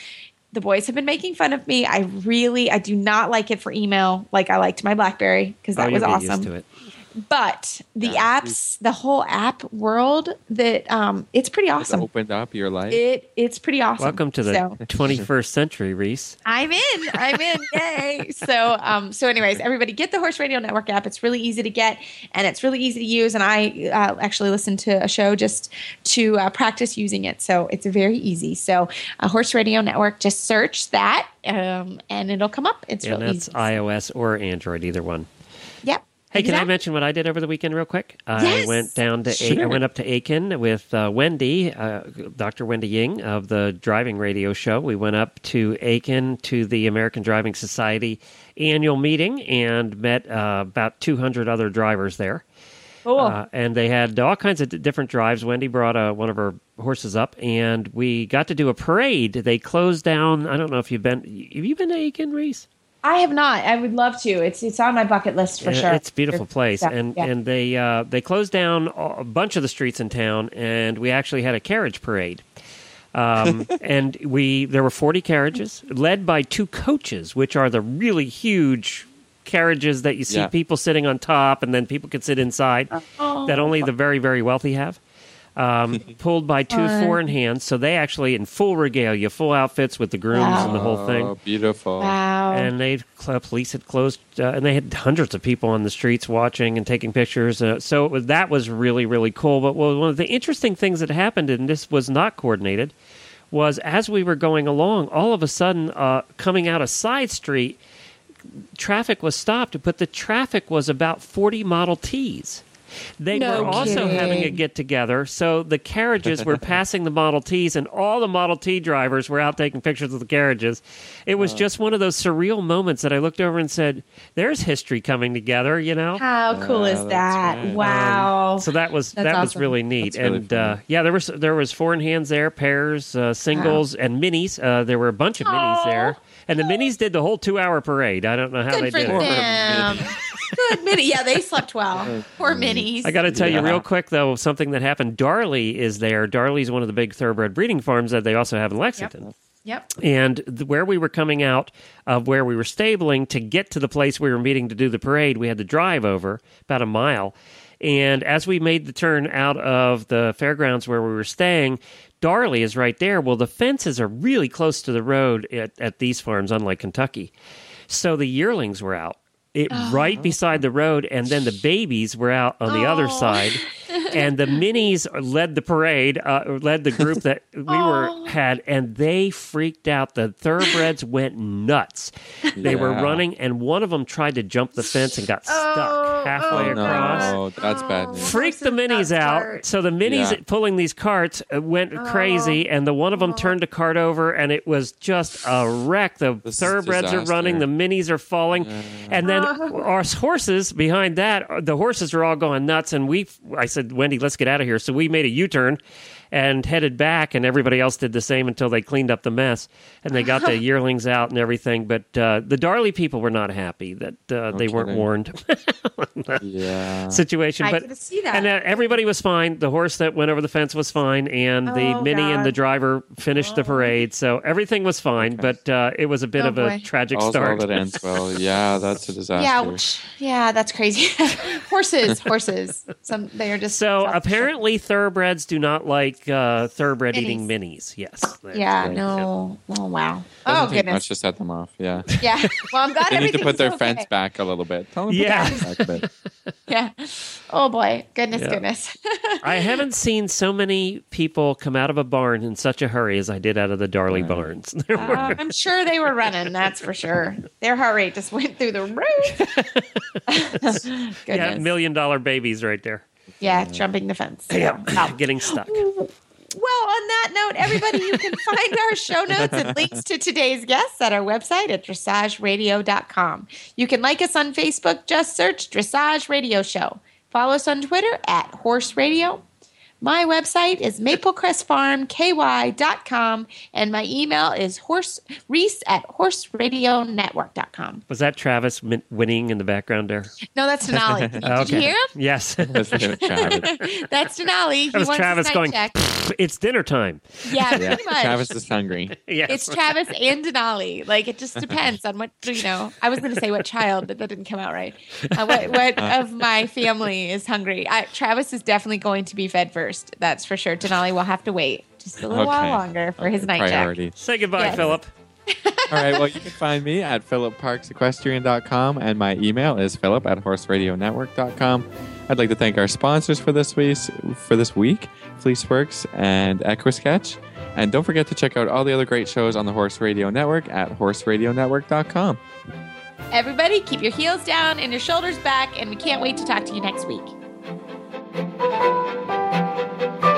[SPEAKER 3] The boys have been making fun of me. I really, I do not like it for email like I liked my BlackBerry because that
[SPEAKER 1] oh,
[SPEAKER 3] was awesome
[SPEAKER 1] used to it.
[SPEAKER 3] But the
[SPEAKER 2] Yeah.
[SPEAKER 3] apps the whole app world that um it's pretty
[SPEAKER 2] It's
[SPEAKER 3] awesome.
[SPEAKER 2] opened up your life.
[SPEAKER 3] it it's pretty awesome.
[SPEAKER 1] Welcome to the
[SPEAKER 3] so [LAUGHS]
[SPEAKER 1] 21st century, Reese.
[SPEAKER 3] i'm in. I'm in. [LAUGHS] Yay. So um so anyways everybody get the horse radio network app. It's really easy to get and it's really easy to use and i uh, actually listened to a show just to uh, practice using it. So it's very easy. So uh, horse radio network just search that um and it'll come up. It's
[SPEAKER 1] And
[SPEAKER 3] really
[SPEAKER 1] that's
[SPEAKER 3] easy.
[SPEAKER 1] iOS or Android, either one.
[SPEAKER 3] yep
[SPEAKER 1] Hey, can I mention what I did over the weekend real quick?
[SPEAKER 3] Yes.
[SPEAKER 1] I went down to A- I
[SPEAKER 2] Sure.
[SPEAKER 1] went up to Aiken with uh, Wendy, uh, Dr. Wendy Ying of the Driving Radio Show. We went up to Aiken to the American Driving Society annual meeting and met uh, about 200 other drivers there.
[SPEAKER 3] cool
[SPEAKER 1] Uh, and they had all kinds of d- different drives. Wendy brought uh, one of her horses up, and we got to do a parade. They closed down. I don't know if you've been. Have you been to Aiken, Reese?
[SPEAKER 3] I have not. I would love to. It's it's on my bucket list for
[SPEAKER 1] Yeah,
[SPEAKER 3] sure.
[SPEAKER 1] It's a beautiful place,
[SPEAKER 3] Yeah,
[SPEAKER 1] and
[SPEAKER 3] yeah.
[SPEAKER 1] and they uh, they closed down a a bunch of the streets in town, and we actually had a carriage parade. Um, [LAUGHS] and we there were forty carriages led by two coaches, which are the really huge carriages that you see
[SPEAKER 2] Yeah.
[SPEAKER 1] people sitting on top, and then people can sit inside.
[SPEAKER 3] Oh.
[SPEAKER 1] That only the very very wealthy have. Um, [LAUGHS] pulled by two
[SPEAKER 3] Fun.
[SPEAKER 1] foreign hands, so they actually in full regalia, full outfits with the grooms and the whole thing
[SPEAKER 2] Oh, beautiful.
[SPEAKER 3] wow.
[SPEAKER 1] and they police had closed uh, and they had hundreds of people on the streets watching and taking pictures uh, so it was, that was really really cool but well, one of the interesting things that happened and this was not coordinated was as we were going along all of a sudden uh, coming out a side street traffic was stopped but the traffic was about 40 model t's they
[SPEAKER 3] No
[SPEAKER 1] were also having a get together. So the carriages were [LAUGHS] passing the Model Ts, and all the Model T drivers were out taking pictures of the carriages. It was just one of those surreal moments that I looked over and said, "There's history coming together," you know.
[SPEAKER 3] How cool
[SPEAKER 2] Yeah,
[SPEAKER 3] is that?
[SPEAKER 2] right.
[SPEAKER 3] Wow.
[SPEAKER 1] So that was
[SPEAKER 3] That's
[SPEAKER 1] that was really neat,
[SPEAKER 2] That's really
[SPEAKER 1] and uh, yeah, there was there was four in hands there, pairs, uh, singles, and minis. Uh, there were a bunch of minis
[SPEAKER 3] Aw.
[SPEAKER 1] there, and the minis did the whole two hour parade. I don't know how
[SPEAKER 3] Good
[SPEAKER 1] they
[SPEAKER 3] for
[SPEAKER 1] did it. [LAUGHS]
[SPEAKER 3] them. Good mini. Yeah, they slept well. Poor minis.
[SPEAKER 1] I got to tell you real quick though, something that happened. Darley is there. Darley's one of the big thoroughbred breeding farms that they also have in Lexington.
[SPEAKER 3] Yep.
[SPEAKER 1] And th- where we were coming out of where we were stabling to get to the place we were meeting to do the parade, we had to drive over about a mile. And as we made the turn out of the fairgrounds where we were staying, Darley is right there. Well, the fences are really close to the road at, at these farms, unlike Kentucky. So the yearlings were out. It right beside the road, and then the babies were out on the other
[SPEAKER 3] Oh.
[SPEAKER 1] side, and the [LAUGHS] minis led the parade, uh, led the group that we were
[SPEAKER 3] Oh.
[SPEAKER 1] had, and they freaked out. The thoroughbreds went nuts. They were running, and one of them tried to jump the fence and got stuck
[SPEAKER 3] Oh,
[SPEAKER 1] halfway
[SPEAKER 3] oh,
[SPEAKER 1] across.
[SPEAKER 2] no, that's bad news.
[SPEAKER 1] Freaked the minis out.
[SPEAKER 3] smart.
[SPEAKER 1] So the minis
[SPEAKER 2] Yeah.
[SPEAKER 1] pulling these carts uh, went crazy, and the one of them turned a cart over, and it was just a wreck. The
[SPEAKER 2] This
[SPEAKER 1] thoroughbreds are running, the minis are falling, and then our horses behind that, uh, the horses are all going nuts. And we, I said, Wendy, let's get out of here. So we made a U turn and headed back, and everybody else did the same until they cleaned up the mess and they got the [LAUGHS] yearlings out and everything. But uh, the Darley people were not happy that uh, they weren't warned. [LAUGHS]
[SPEAKER 2] Yeah.
[SPEAKER 1] situation.
[SPEAKER 3] I
[SPEAKER 1] but
[SPEAKER 3] see that.
[SPEAKER 1] and uh, everybody was fine. The horse that went over the fence was fine, and the
[SPEAKER 3] Oh,
[SPEAKER 1] mini and the driver finished the parade. So everything was fine. But uh, it was a bit
[SPEAKER 3] Oh,
[SPEAKER 1] of a
[SPEAKER 3] boy.
[SPEAKER 1] tragic
[SPEAKER 2] All's
[SPEAKER 1] start.
[SPEAKER 2] well that ends well. Yeah, that's a [LAUGHS] disaster.
[SPEAKER 3] Yeah, which, yeah, that's crazy. horses, horses. Some they are just
[SPEAKER 1] So apparently, thoroughbreds do not like uh, thoroughbred eating minis. Yes.
[SPEAKER 3] Yeah,
[SPEAKER 1] right.
[SPEAKER 3] no. Oh wow.
[SPEAKER 2] Doesn't
[SPEAKER 3] oh
[SPEAKER 2] take
[SPEAKER 3] goodness.
[SPEAKER 2] much to set them off. Yeah.
[SPEAKER 3] Yeah. Well, I'm glad [LAUGHS]
[SPEAKER 2] They need to put their
[SPEAKER 3] okay.
[SPEAKER 2] fence back a little bit. Tell them
[SPEAKER 1] Yeah.
[SPEAKER 2] back a bit. [LAUGHS]
[SPEAKER 3] Yeah. Oh boy. Goodness,
[SPEAKER 1] Yeah.
[SPEAKER 3] goodness. [LAUGHS]
[SPEAKER 1] I haven't seen so many people come out of a barn in such a hurry as I did out of the Darley barns.
[SPEAKER 3] Uh, I'm sure they were running. That's for sure. Their heart rate just went through the roof.
[SPEAKER 1] yeah,
[SPEAKER 3] goodness.
[SPEAKER 1] million dollar babies right there.
[SPEAKER 3] Yeah, mm. jumping the fence.
[SPEAKER 1] Yeah,
[SPEAKER 3] Wow. [LAUGHS]
[SPEAKER 1] getting stuck.
[SPEAKER 3] Well, on that note, everybody, you can find our show [LAUGHS] notes and links to today's guests at our website at dressageradio.com. You can like us on Facebook, just search Dressage Radio Show. Follow us on Twitter at Horse Radio. My website is maplecrestfarmky.com and my email is horse reese at horseradionetwork.com.
[SPEAKER 1] Was that Travis min- winning in the background there?
[SPEAKER 3] No, that's Denali. [LAUGHS] Did
[SPEAKER 1] Okay.
[SPEAKER 3] you hear him?
[SPEAKER 1] Yes. [LAUGHS] [LAUGHS]
[SPEAKER 2] That's
[SPEAKER 3] Denali. He
[SPEAKER 1] That was
[SPEAKER 3] wants
[SPEAKER 1] Travis
[SPEAKER 3] night
[SPEAKER 1] going, it's dinner time.
[SPEAKER 3] Yeah,
[SPEAKER 2] Yeah,
[SPEAKER 3] pretty much.
[SPEAKER 2] Travis is hungry.
[SPEAKER 1] Yes.
[SPEAKER 3] It's Travis and Denali. Like it just depends on what you know. I was going to say what child, but that didn't come out right. Uh, what what of my family is hungry? I, Travis is definitely going to be fed first. That's for sure. Denali will have to wait just a little while longer for his night check.
[SPEAKER 1] Say goodbye,
[SPEAKER 3] Yes.
[SPEAKER 1] Philip. [LAUGHS]
[SPEAKER 2] All right. Well, you can find me at philipparksequestrian.com and my email is philip at horseradionetwork.com. I'd like to thank our sponsors for this week, for this week, Fleeceworks and Equisketch. And don't forget to check out all the other great shows on the Horse Radio Network at horseradionetwork.com.
[SPEAKER 3] Everybody, keep your heels down and your shoulders back, and we can't wait to talk to you next week. Thank you.